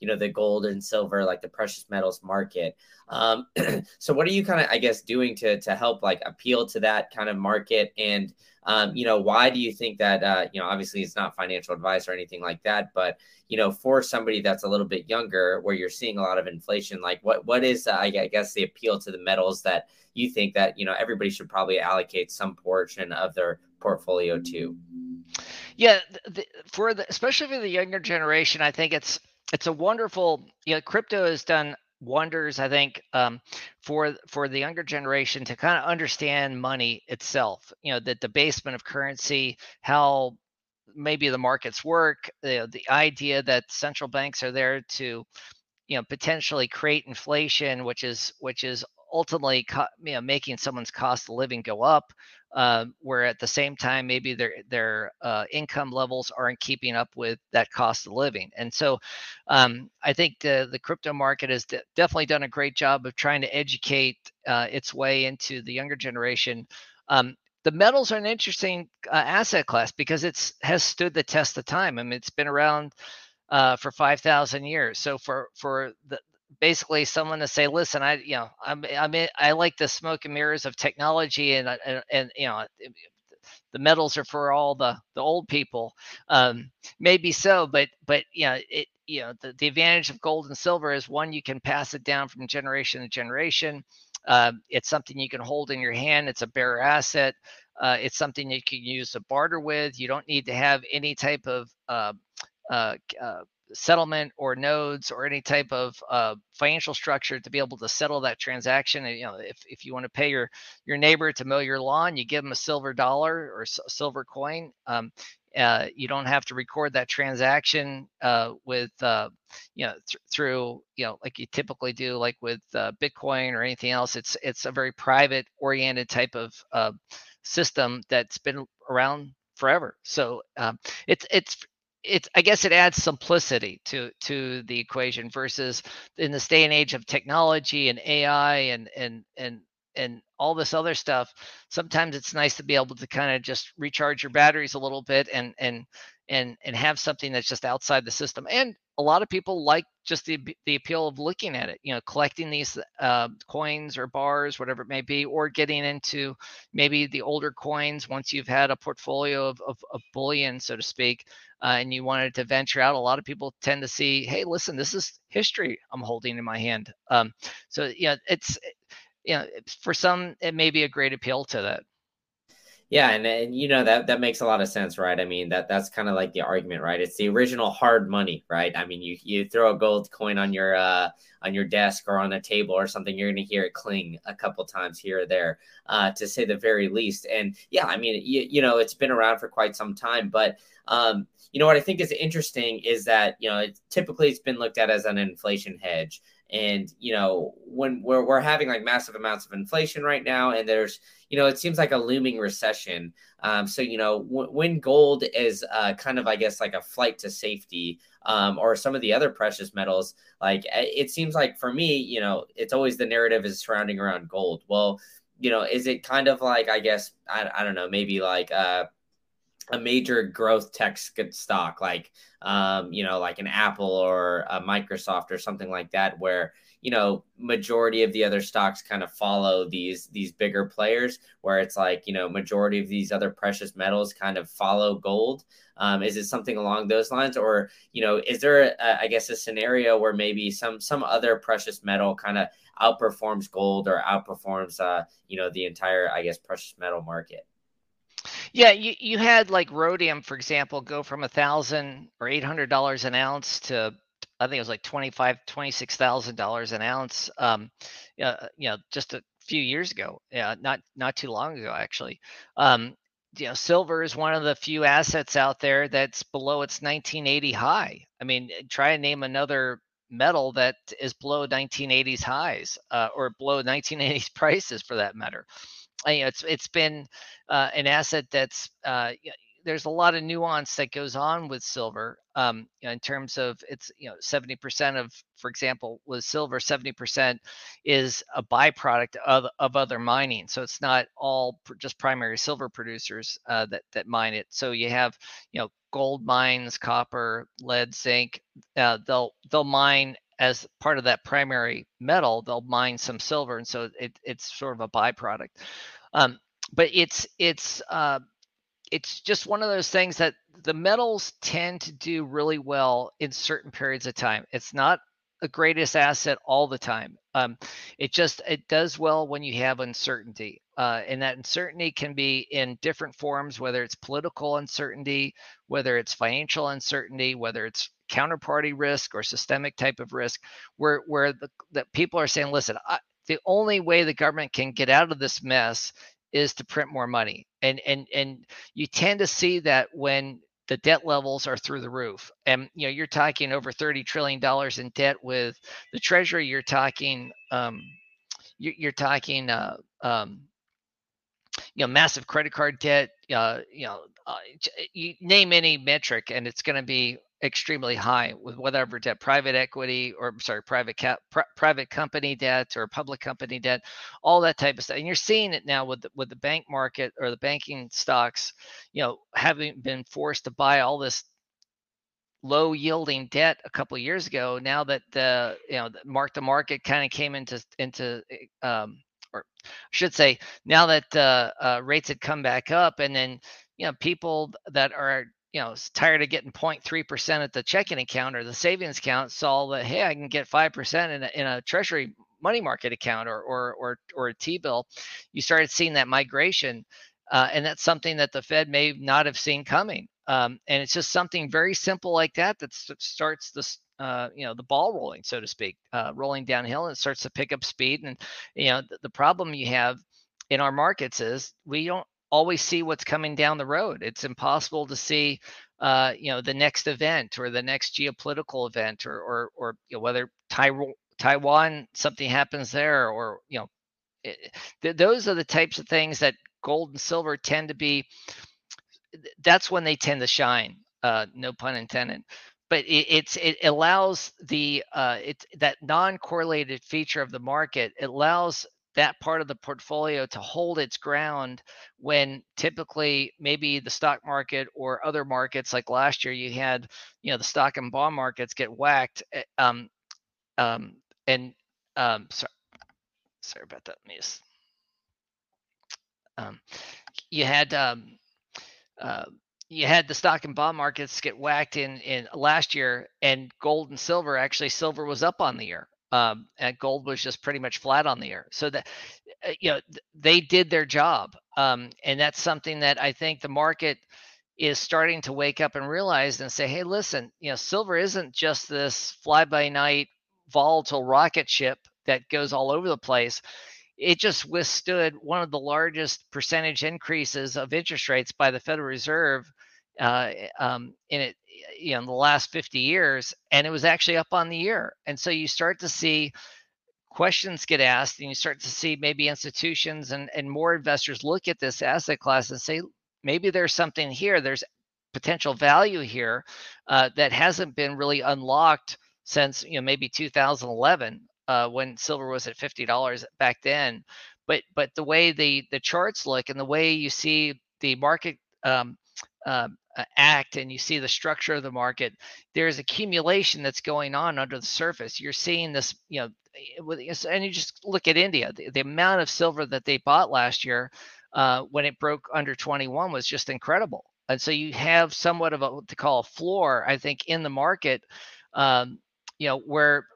you know the gold and silver like the precious metals market. Um so what are you kind of i guess doing to to help like appeal to that kind of market? And um, you know why do you think that uh, you know obviously it's not financial advice or anything like that but you know for somebody that's a little bit younger where you're seeing a lot of inflation like what what is uh, i guess the appeal to the metals that you think that you know everybody should probably allocate some portion of their portfolio to? Yeah the, for the especially for the younger generation i think it's it's a wonderful you know crypto has done wonders i think um, for for the younger generation to kind of understand money itself you know that debasement of currency how maybe the markets work the, the idea that central banks are there to you know potentially create inflation which is which is ultimately you know, making someone's cost of living go up, uh, where at the same time maybe their their uh, income levels aren't keeping up with that cost of living. And so, um, I think the the crypto market has de- definitely done a great job of trying to educate uh, its way into the younger generation. Um, the metals are an interesting uh, asset class because it's has stood the test of time. I mean, it's been around uh, for 5,000 years. So for for the, basically someone to say, listen, I, you know, I'm, I mean, I like the smoke and mirrors of technology and, and, and you know, the metals are for all the, the old people. Um, maybe so, but, but, you know, it, you know the, the advantage of gold and silver is one you can pass it down from generation to generation. Uh, it's something you can hold in your hand it's a bearer asset. Uh, it's something you can use to barter with. You don't need to have any type of uh, uh, uh settlement or nodes or any type of uh, financial structure to be able to settle that transaction. And, you know, if, if you want to pay your your neighbor to mow your lawn, you give them a silver dollar or a silver coin. Um, uh, you don't have to record that transaction uh, with uh, you know th- through you know like you typically do like with uh, Bitcoin or anything else. It's it's a very private oriented type of uh, system that's been around forever. So um, it's it's it's I guess it adds simplicity to to the equation versus in this day and age of technology and AI and and and and all this other stuff sometimes it's nice to be able to kind of just recharge your batteries a little bit and and and and have something that's just outside the system and a lot of people like just the the appeal of looking at it you know collecting these uh, coins or bars whatever it may be or getting into maybe the older coins once you've had a portfolio of, of, of bullion so to speak uh, and you wanted to venture out a lot of people tend to see hey listen this is history i'm holding in my hand um, so yeah it's you know, for some, it may be a great appeal to that. Yeah, and, and you know that that makes a lot of sense, right? I mean that that's kind of like the argument, right? It's the original hard money, right? I mean, you you throw a gold coin on your uh, on your desk or on a table or something, you're going to hear it cling a couple times here or there, uh, to say the very least. And yeah, I mean, you, you know, it's been around for quite some time, but um, you know what I think is interesting is that you know it, typically it's been looked at as an inflation hedge. And you know, when we're we're having like massive amounts of inflation right now, and there's you know, it seems like a looming recession. Um, so you know, w- when gold is uh, kind of, I guess, like a flight to safety, um, or some of the other precious metals, like eh, it seems like for me, you know, it's always the narrative is surrounding around gold. Well, you know, is it kind of like I guess I, I don't know, maybe like uh a major growth tech stock like um, you know like an apple or a microsoft or something like that where you know majority of the other stocks kind of follow these these bigger players where it's like you know majority of these other precious metals kind of follow gold. Um, is it something along those lines? Or you know is there a, I guess a scenario where maybe some some other precious metal kind of outperforms gold or outperforms uh, you know the entire i guess precious metal market yeah, you, you had like rhodium, for example, go from a thousand or eight hundred dollars an ounce to I think it was like twenty five, twenty six thousand dollars an ounce. Um, uh, you know, just a few years ago. Yeah, not not too long ago actually. Um, you know, silver is one of the few assets out there that's below its 1980 high. I mean, try and name another metal that is below 1980s highs uh, or below 1980s prices for that matter you know, it's it's been uh, an asset that's uh, there's a lot of nuance that goes on with silver um, you know, in terms of it's you know 70% of for example with silver 70% is a byproduct of, of other mining. So it's not all just primary silver producers uh, that that mine it. So you have you know gold mines copper lead zinc uh, they'll they'll mine as part of that primary metal, they'll mine some silver, and so it, it's sort of a byproduct. Um, but it's it's uh, it's just one of those things that the metals tend to do really well in certain periods of time. It's not the greatest asset all the time. Um, it just it does well when you have uncertainty, uh, and that uncertainty can be in different forms, whether it's political uncertainty, whether it's financial uncertainty, whether it's counterparty risk or systemic type of risk, where where the that people are saying, listen, I, the only way the government can get out of this mess is to print more money, and and and you tend to see that when the debt levels are through the roof. And you know you're talking over 30 trillion dollars in debt with the treasury you're talking um, you're, you're talking uh, um, you know massive credit card debt uh, you know uh, you name any metric and it's going to be extremely high with whatever debt, private equity or sorry, private cap, pr- private company debt or public company debt, all that type of stuff. And you're seeing it now with the, with the bank market or the banking stocks, you know, having been forced to buy all this low yielding debt a couple of years ago. Now that the you know the mark to market kind of came into into eh, um, or I should say now that uh, uh, rates had come back up, and then you know people that are you know tired of getting 0.3% at the checking account or the savings account saw that hey i can get 5% in a, in a treasury money market account or or or, or a t-bill. You started seeing that migration uh, and that's something that the fed may not have seen coming um, and it's just something very simple like that that starts the uh, you know the ball rolling so to speak uh, rolling downhill and starts to pick up speed and you know the, the problem you have in our markets is we don't always see what's coming down the road. It's impossible to see, uh, you know, the next event or the next geopolitical event, or or or you know, whether Taiwan something happens there, or you know, it, eh, th- those are the types of things that gold and silver tend to be. That's when they tend to shine. Uh, no pun intended but it, it's it allows the uh, it's that non-correlated feature of the market it allows that part of the portfolio to hold its ground when typically maybe the stock market or other markets like last year you had you know the stock and bond markets get whacked eh, um, um, and um, sorry, sorry about that miss um, you had um, uh, you had the stock and bond markets get whacked in in last year and gold and silver actually silver was up on the year um, and gold was just pretty much flat on the year. So that uh, you know they did their job, um, and that's something that I think the market is starting to wake up and realize and say, hey, listen, you know, silver isn't just this fly by night volatile rocket ship that goes all over the place. It just withstood one of the largest percentage increases of interest rates by the Federal Reserve uh, um, in it, you know, in the last 50 years, and it was actually up on the year. And so you start to see questions get asked, and you start to see maybe institutions and and more investors look at this asset class and say, maybe there's something here. There's potential value here uh, that hasn't been really unlocked since you know maybe 2011 uh, when silver was at fifty dollars back then. But but the way the the charts look and the way you see the market um, uh, act and you see the structure of the market, there's accumulation that's going on under the surface. You're seeing this, you know, eh, and you just look at India, the, the amount of silver that they bought last year uh, when it broke under 21 was just incredible. And so you have somewhat of a what they call a floor, I think, in the market, um, you know, where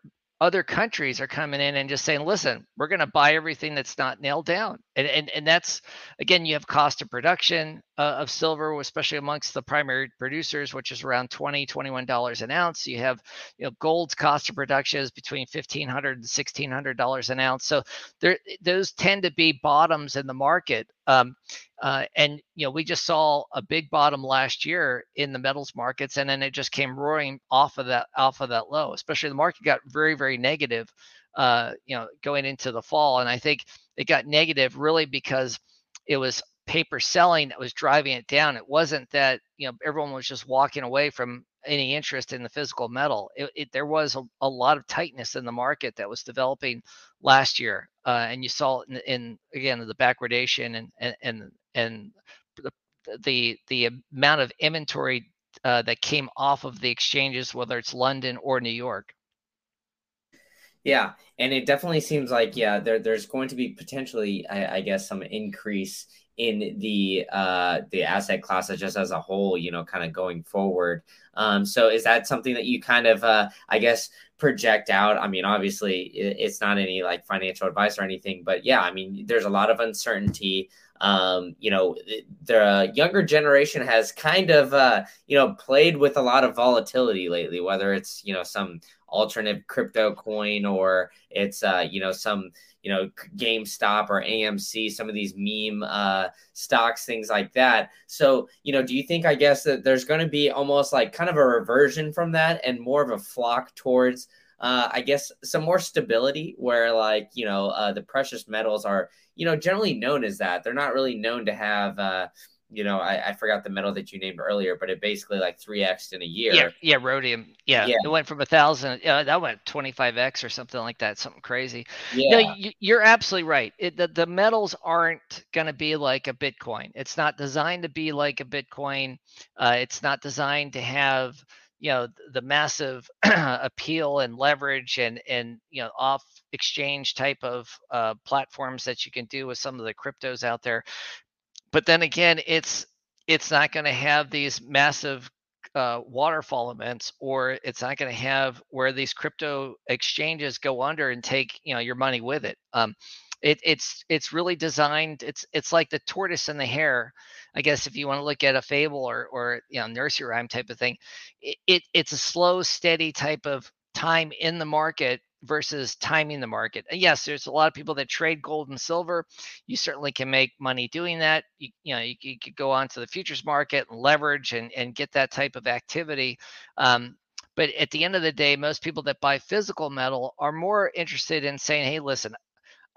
other countries are coming in and just saying, listen, we're going to buy everything that's not nailed down. And, and, and that's, again, you have cost of production uh, of silver, especially amongst the primary producers, which is around 20, $21 an ounce. You have, you know, gold's cost of production is between $1,500 and $1,600 an ounce. So there, those tend to be bottoms in the market. Um, uh, and you know, we just saw a big bottom last year in the metals markets, and then it just came roaring off of that off of that low. Especially the market got very very negative, uh, you know, going into the fall, and I think it got negative really because it was paper selling that was driving it down. It wasn't that you know everyone was just walking away from any interest in the physical metal. It, it, there was a, a, lot of tightness in the market that was developing last year, uh, and you saw in, in, again the backwardation and and and, and the, the the amount of inventory uh, that came off of the exchanges, whether it's London or New York. Yeah, and it definitely seems like yeah, there, there's going to be potentially, I, I guess, some increase in the uh, the asset classes just as a whole, you know, kind of going forward. Um, so is that something that you kind of, uh, I guess, project out? I mean, obviously, it's not any like financial advice or anything, but yeah, I mean, there's a lot of uncertainty. Um, you know, the younger generation has kind of, uh, you know, played with a lot of volatility lately, whether it's, you know, some alternative crypto coin or it's, uh, you know, some, you know, GameStop or AMC, some of these meme uh, stocks, things like that. So, you know, do you think, I guess, that there's going to be almost like kind of a reversion from that and more of a flock towards, uh, I guess, some more stability where, like, you know, uh, the precious metals are, you know, generally known as that. They're not really known to have, uh, you know, I, I forgot the metal that you named earlier, but it basically like three x in a year. Yeah, yeah, rhodium. Yeah, yeah. it went from a thousand. Yeah, that went twenty five x or something like that. Something crazy. Yeah, no, you, are absolutely right. It, the the metals aren't going to be like a Bitcoin. It's not designed to be like a Bitcoin. Uh, it's not designed to have you know the massive appeal and leverage and and you know off exchange type of uh, platforms that you can do with some of the cryptos out there but then again, it's it's not going to have these massive uh, waterfall events or it's not going to have where these crypto exchanges go under and take you know your money with it. Um, it, it's it's really designed it's it's like the tortoise and the hare i guess if you want to look at a fable or or you know nursery rhyme type of thing. It, it it's a slow steady type of time in the market versus timing the market. Yes, there's a lot of people that trade gold and silver. You certainly can make money doing that. You, you know, you, you could go onto the futures market and leverage and, and get that type of activity. Um, but at the end of the day, most people that buy physical metal are more interested in saying, hey, listen,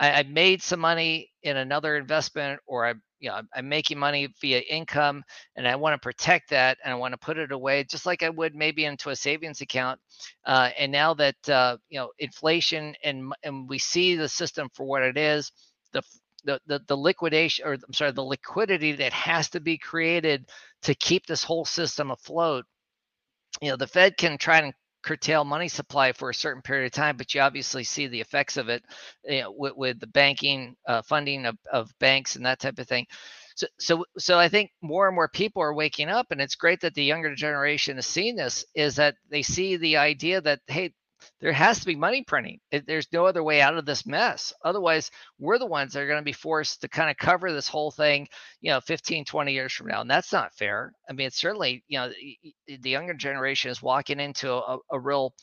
I, I made some money in another investment or I you know i'm making money via income and i want to protect that and i want to put it away just like i would maybe into a savings account. Uh, and now that uh, you know inflation and and we see the system for what it is the the, the, the liquidation or i'm sorry the liquidity that has to be created to keep this whole system afloat you know the fed can try and curtail money supply for a certain period of time, but you obviously see the effects of it you know, with, with the banking uh, funding of, of banks and that type of thing. So, so, so I think more and more people are waking up, and it's great that the younger generation is seeing this. Is that they see the idea that hey, there has to be money printing. It, there's no other way out of this mess. Otherwise, we're the ones that are going to be forced to kind of cover this whole thing, you know, 15, 20 years from now. And that's not fair. I mean, it's certainly, you know, the younger generation is walking into a, a real,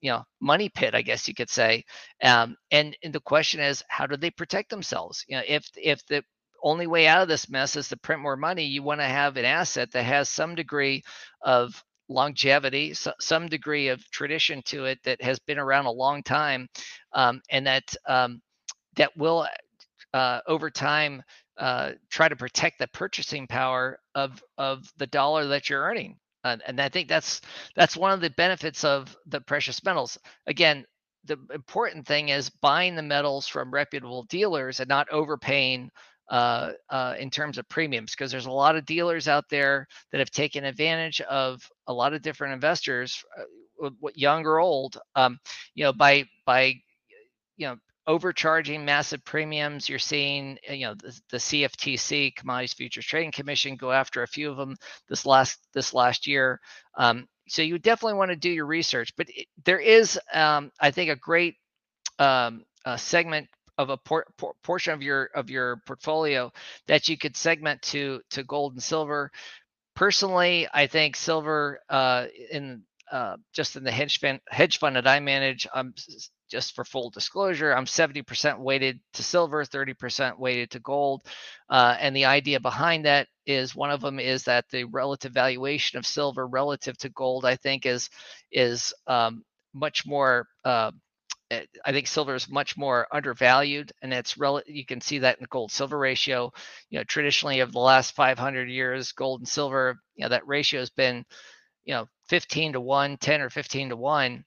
you know, money pit, I guess you could say. Um, and, and the question is, how do they protect themselves? You know, if if the only way out of this mess is to print more money, you want to have an asset that has some degree of longevity, so, some degree of tradition to it that has been around a long time, um, and that um, that will uh, over time uh, try to protect the purchasing power of of the dollar that you're earning. And, and I think that's that's one of the benefits of the precious metals. Again, the important thing is buying the metals from reputable dealers and not overpaying uh, uh, in terms of premiums because there's a lot of dealers out there that have taken advantage of a lot of different investors, uh, young or old, um, you know, by by you know overcharging massive premiums. You're seeing, uh, you know, the, the, CFTC, Commodities Futures Trading Commission, go after a few of them this last this last year. Um, so you definitely want to do your research. But it, there is, um, I think, a great um, segment of a por- por- portion of your of your portfolio that you could segment to to gold and silver. Personally, I think silver uh, in uh, just in the hedge fund hedge fund that I manage, I'm just for full disclosure, I'm 70% weighted to silver, 30% weighted to gold. Uh, and the idea behind that is one of them is that the relative valuation of silver relative to gold, I think, is is um, much more uh, I think silver is much more undervalued, and it's rel- you can see that in the gold silver ratio. You know, traditionally of the last 500 years, gold and silver, you know, that ratio has been, you know, 15 to 1, 10 or 15 to 1.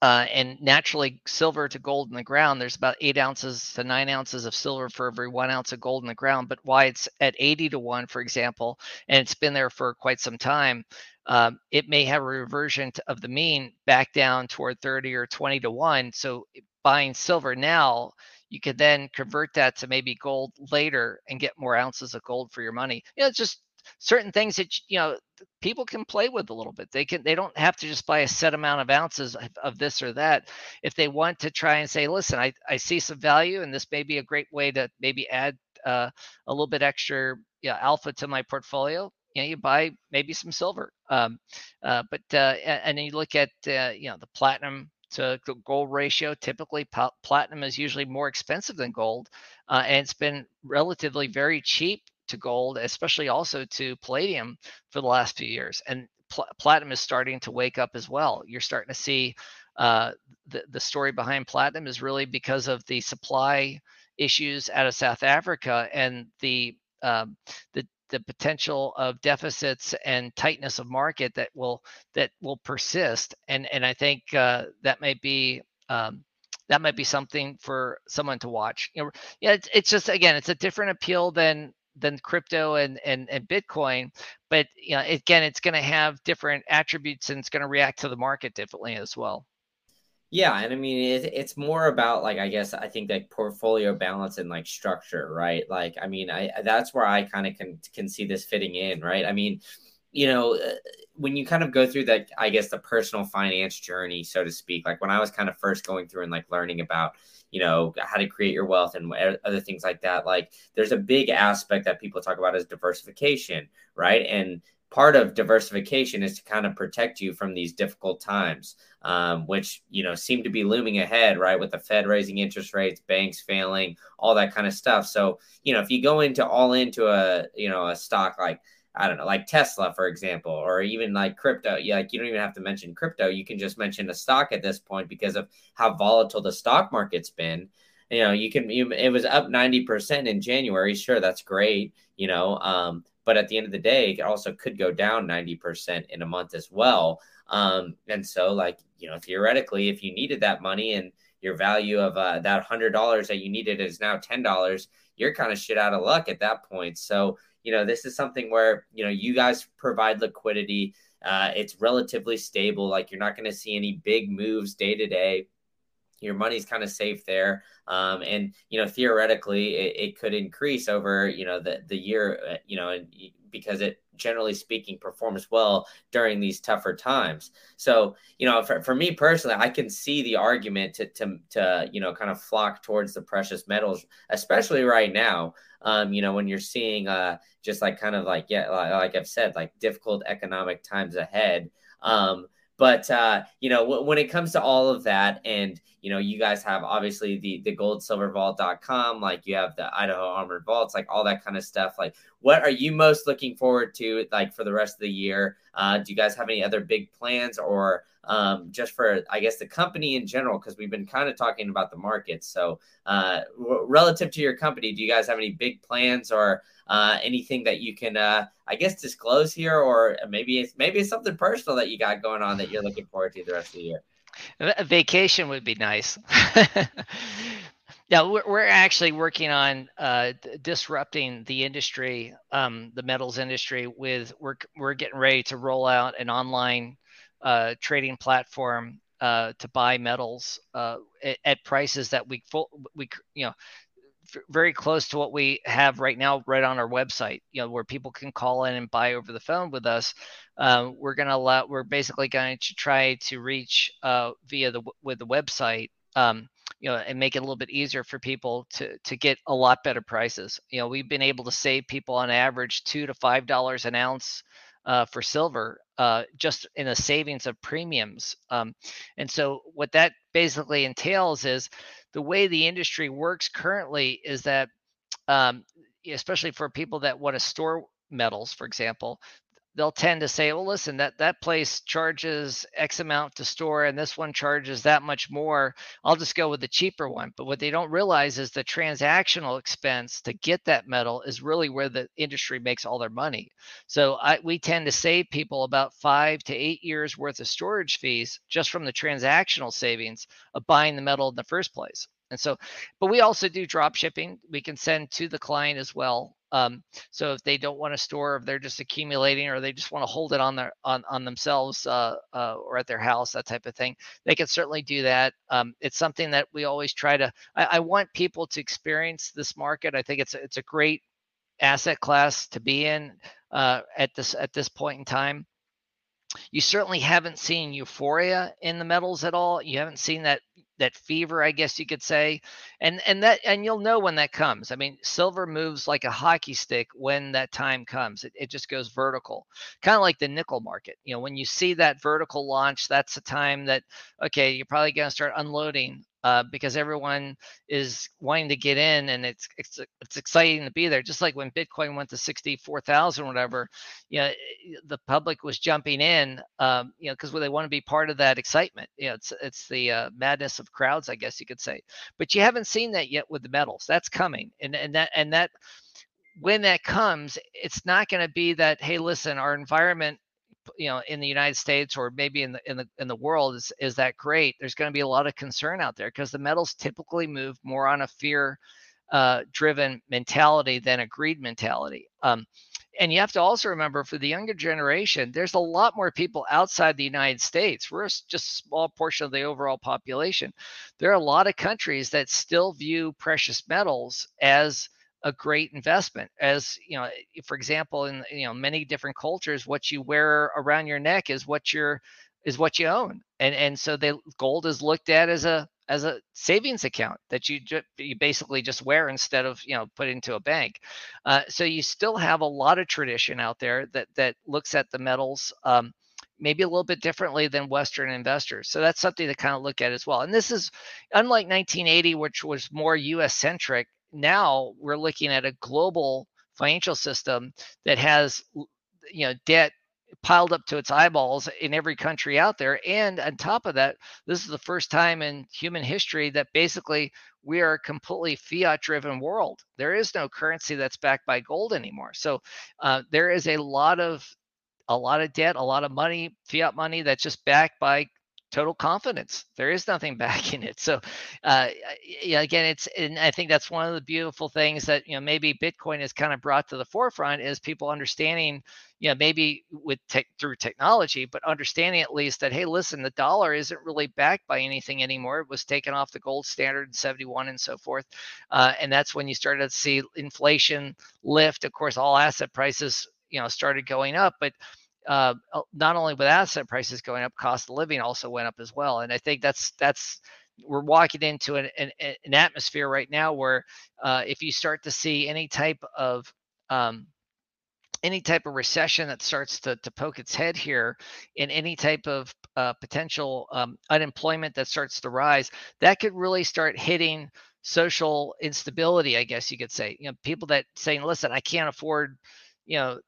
Uh, and naturally, silver to gold in the ground, there's about eight ounces to nine ounces of silver for every one ounce of gold in the ground. But why it's at 80 to 1, for example, and it's been there for quite some time, um, it may have a reversion to, of the mean back down toward 30 or 20 to 1. So buying silver now, you could then convert that to maybe gold later and get more ounces of gold for your money. You know, just certain things that you know people can play with a little bit. They can they don't have to just buy a set amount of ounces of, of this or that. If they want to try and say, listen, I, I see some value and this may be a great way to maybe add uh, a little bit extra you know, alpha to my portfolio you know you buy maybe some silver um, uh, but uh, and then you look at uh, you know the platinum to gold ratio typically platinum is usually more expensive than gold uh, and it's been relatively very cheap to gold especially also to palladium for the last few years and pl- platinum is starting to wake up as well. You're starting to see uh, the, the story behind platinum is really because of the supply issues out of south africa and the um, the the potential of deficits and tightness of market that will that will persist. And and i think uh, that might be um, that might be something for someone to watch. You know yeah it's, it's just again it's a different appeal than than crypto and and, and bitcoin. But you know again it's going to have different attributes and it's going to react to the market differently as well Yeah, and I mean it, it's more about like I guess I think like portfolio balance and like structure, right? Like I mean I that's where I kind of can can see this fitting in, right? I mean, you know, uh, when you kind of go through that I guess the personal finance journey, so to speak, like when I was kind of first going through and like learning about you know how to create your wealth and other things like that like there's a big aspect that people talk about as diversification right and part of diversification is to kind of protect you from these difficult times, um, which you know seem to be looming ahead, right? With the Fed raising interest rates, banks failing, all that kind of stuff. So you know, if you go into all into a you know a stock like I don't know, like Tesla, for example, or even like crypto. Yeah, like you don't even have to mention crypto. You can just mention a stock at this point because of how volatile the stock market's been. You know, you can. You, it was up ninety percent in January. Sure, that's great. You know, um, but at the end of the day, it also could go down 90% in a month as well. Um, and so, like, you know, theoretically, if you needed that money and your value of uh, that $100 that you needed is now $10, you're kind of shit out of luck at that point. So, you know, this is something where, you know, you guys provide liquidity. Uh, it's relatively stable. Like, you're not going to see any big moves day to day your money's kind of safe there. Um, and you know theoretically it, it, could increase over you know the the year uh, you know and because it generally speaking performs well during these tougher times. So you know for, for me personally i can see the argument to, to to you know kind of flock towards the precious metals especially right now um, you know when you're seeing uh just like kind of like yeah like, like i've said like difficult economic times ahead. Um but uh, you know, w- when it comes to all of that, and you know, you guys have obviously the the goldsilvervault.com, like you have the Idaho Armored Vaults, like all that kind of stuff. Like, what are you most looking forward to, like for the rest of the year? Uh, do you guys have any other big plans, or um, just for I guess the company in general? Because we've been kind of talking about the market. So, uh, w- relative to your company, do you guys have any big plans or uh, anything that you can, uh, I guess, disclose here, or maybe it's maybe it's something personal that you got going on that you're looking forward to the rest of the year. A vacation would be nice. yeah, we're, we're actually working on uh, disrupting the industry, um, the metals industry. With we're we're getting ready to roll out an online uh, trading platform uh, to buy metals uh, at, at, prices that we full, we you know very close to what we have right now, right on our website. You know, where people can call in and buy over the phone with us. Uh, we're gonna allow. We're basically going to try to reach uh, via the with the website. Um, you know, and make it a little bit easier for people to to get a lot better prices. You know, we've been able to save people on average two to five dollars an ounce uh, for silver uh, just in a savings of premiums. Um, and so what that basically entails is the way the industry works currently is that, um, especially for people that want to store metals, for example, they'll tend to say, well, listen, that, that place charges X amount to store and this one charges that much more. I'll just go with the cheaper one. But what they don't realize is the transactional expense to get that metal is really where the industry makes all their money. So I, we tend to save people about five to eight years worth of storage fees just from the transactional savings of buying the metal in the first place. And so, but we also do drop shipping. We can send to the client as well. Um, so if they don't want to store, if they're just accumulating, or they just want to hold it on their on on themselves uh, uh, or at their house, that type of thing, they can certainly do that. Um, it's something that we always try to. I, I, want people to experience this market. I think it's a, it's a great asset class to be in uh, at this at this point in time. You certainly haven't seen euphoria in the metals at all. You haven't seen that that fever, I guess you could say, and and that and you'll know when that comes. I mean, silver moves like a hockey stick when that time comes. It, it just goes vertical, kind of like the nickel market. You know, when you see that vertical launch, that's the time that okay, you're probably going to start unloading uh, because everyone is wanting to get in and it's, it's it's exciting to be there. Just like when Bitcoin went to sixty four thousand, whatever, you know, the public was jumping in, um, you know, because they want to be part of that excitement. You know, it's it's the uh, madness of crowds, I guess you could say. But you haven't seen that yet with the metals. That's coming, and and that and that when that comes, it's not going to be that hey, listen, our environment you know in the United States or maybe in the in the in the world is is that great. There's going to be a lot of concern out there because the metals typically move more on a fear uh, driven mentality than a greed mentality. Um, and you have to also remember for the younger generation, there's a lot more people outside the United States. We're just a small portion of the overall population. There are a lot of countries that still view precious metals as a great investment as you know for example in you know many different cultures what you wear around your neck is what you're is what you own and and so the gold is looked at as a as a savings account that you ju- you basically just wear instead of you know put into a bank. Uh, so you still have a lot of tradition out there that that looks at the metals. Um, maybe a little bit differently than Western investors. So that's something to kind of look at as well. And this is unlike 1980, which was more US centric. Now we're looking at a global financial system that has you know debt piled up to its eyeballs in every country out there. And on top of that, this is the first time in human history that basically we are a completely fiat driven world. There is no currency that's backed by gold anymore. So uh, there is a lot of a lot of debt, a lot of money, fiat money that's just backed by total confidence. There is nothing backing it. So, uh, yeah, again, it's and I think that's one of the beautiful things that you know maybe Bitcoin has kind of brought to the forefront is people understanding, you know, maybe with tech through technology, but understanding at least that hey, listen, the dollar isn't really backed by anything anymore. It was taken off the gold standard in '71 and so forth, uh, and that's when you started to see inflation lift. Of course, all asset prices you know started going up, but uh, not only with asset prices going up, cost of living also went up as well. And I think that's that's we're walking into an, an, an atmosphere right now where uh, if you start to see any type of um, any type of recession that starts to, to poke its head here in any type of uh, potential um, unemployment that starts to rise that could really start hitting social instability i guess you could say you know people that saying listen i can't afford you know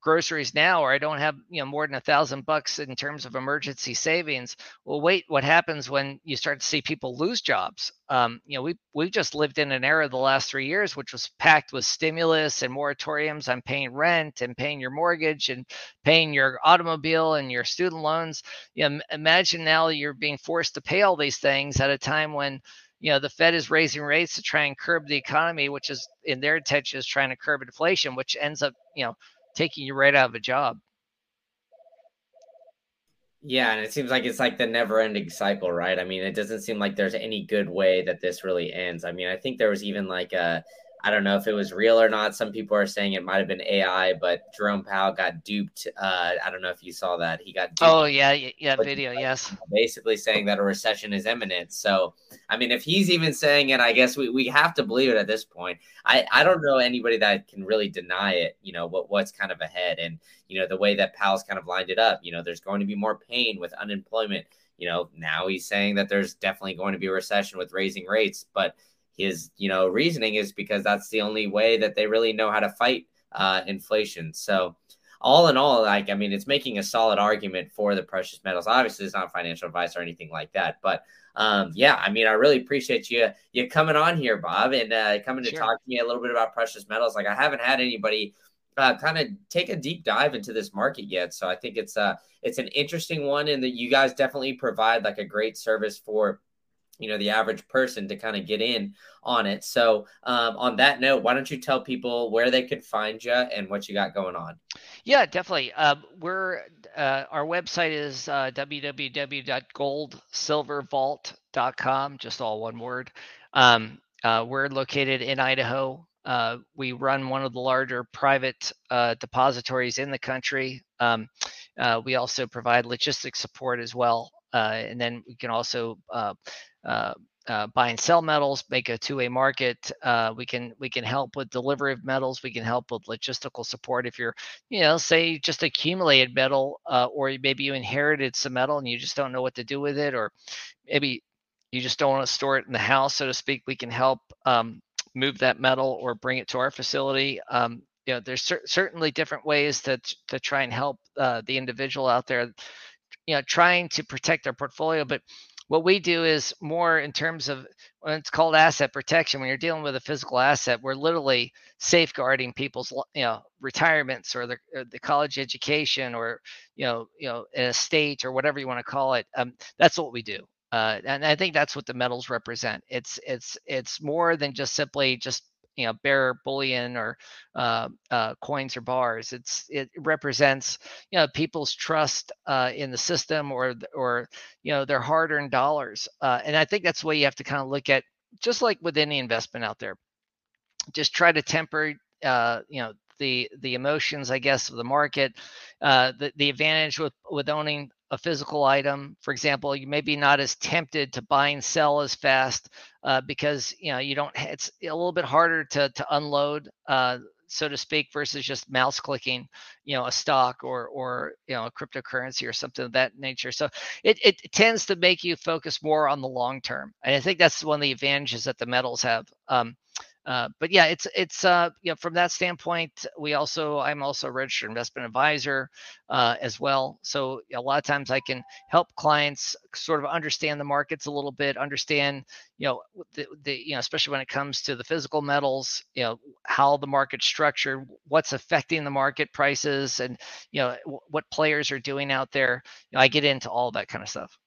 groceries now or i don't have you know more than a thousand bucks in terms of emergency savings well wait what happens when you start to see people lose jobs? Um, you know we we've just lived in an era the last three years which was packed with stimulus and moratoriums on paying rent and paying your mortgage and paying your automobile and your student loans. You know imagine now you're being forced to pay all these things at a time when you know the fed is raising rates to try and curb the economy which is in their intention is trying to curb inflation which ends up you know taking you right out of a job. Yeah and it seems like it's like the never ending cycle right? I mean it doesn't seem like there's any good way that this really ends. I mean i think there was even like a I don't know if it was real or not. Some people are saying it might have been AI, but Jerome Powell got duped. Uh, I don't know if you saw that. He got duped. Oh yeah, yeah, video, yes. Basically saying that a recession is imminent. So, I mean, if he's even saying it, I guess we, we have to believe it at this point. I, I don't know anybody that can really deny it. You know what what's kind of ahead, and you know the way that Powell's kind of lined it up. You know, there's going to be more pain with unemployment. You know, now he's saying that there's definitely going to be a recession with raising rates, but his you know reasoning is because that's the only way that they really know how to fight uh, inflation. So all in all, like I mean, it's making a solid argument for the precious metals. Obviously, it's not financial advice or anything like that, but um, yeah, I mean, I really appreciate you you coming on here, Bob, and uh, coming to sure. talk to me a little bit about precious metals. Like I haven't had anybody uh, kind of take a deep dive into this market yet, so I think it's uh it's an interesting one, and that you guys definitely provide like a great service for you know the average person to kind of get in on it. So um, on that note why don't you tell people where they could find you and what you got going on? Yeah definitely. Um, we're uh, our website is uh, www.goldsilvervault.com just all one word. Um, uh, we're located in idaho. Uh, we run one of the larger private uh, depositories in the country. Um, uh, we also provide logistics support as well. Uh, and then we can also uh, uh, uh, buy and sell metals, make a two-way market. Uh, we can we can help with delivery of metals. We can help with logistical support if you're, you know, say just accumulated metal, uh, or maybe you inherited some metal and you just don't know what to do with it, or maybe you just don't want to store it in the house, so to speak. We can help um, move that metal or bring it to our facility. Um, you know, there's cer- certainly different ways to to try and help uh, the individual out there you know trying to protect their portfolio but what we do is more in terms of when it's called asset protection when you're dealing with a physical asset we're literally safeguarding people's you know retirements or the, the college education or you know you know an estate or whatever you want to call it um, that's what we do. Uh, and i think that's what the metals represent. It's it's it's more than just simply just you know bear bullion or uh, uh, coins or bars. It's it represents you know people's trust uh, in the system or or you know their hard-earned dollars. Uh, and I think that's the way you have to kind of look at just like with any investment out there. Just try to temper uh, you know the the emotions, I guess, of the market. Uh, the the advantage with with owning a physical item, for example, you may be not as tempted to buy and sell as fast uh, because you know you don't. It's a little bit harder to to unload. Uh, so to speak, versus just mouse clicking, you know, a stock or or you know a cryptocurrency or something of that nature. So it it tends to make you focus more on the long term, and I think that's one of the advantages that the metals have. Um, uh, but yeah, it's it's uh, you know from that standpoint, we also I'm also a registered investment advisor uh, as well. So a lot of times I can help clients sort of understand the markets a little bit, understand you know the, the you know especially when it comes to the physical metals, you know how the market's structured, what's affecting the market prices, and you know what players are doing out there. You know, I get into all that kind of stuff.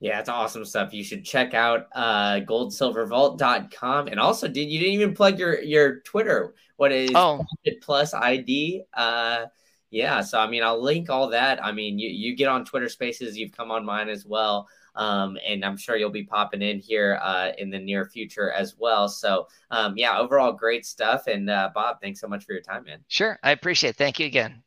Yeah, it's awesome stuff. You should check out uh, goldsilvervault.com. And also, did you didn't even plug your your Twitter? What is oh. plus ID? Uh, yeah, so I mean, I'll link all that. I mean, you you get on Twitter Spaces, you've come on mine as well. Um, and I'm sure you'll be popping in here uh, in the near future as well. So, um, yeah, overall, great stuff. And uh, Bob, thanks so much for your time, man. Sure, I appreciate it. Thank you again.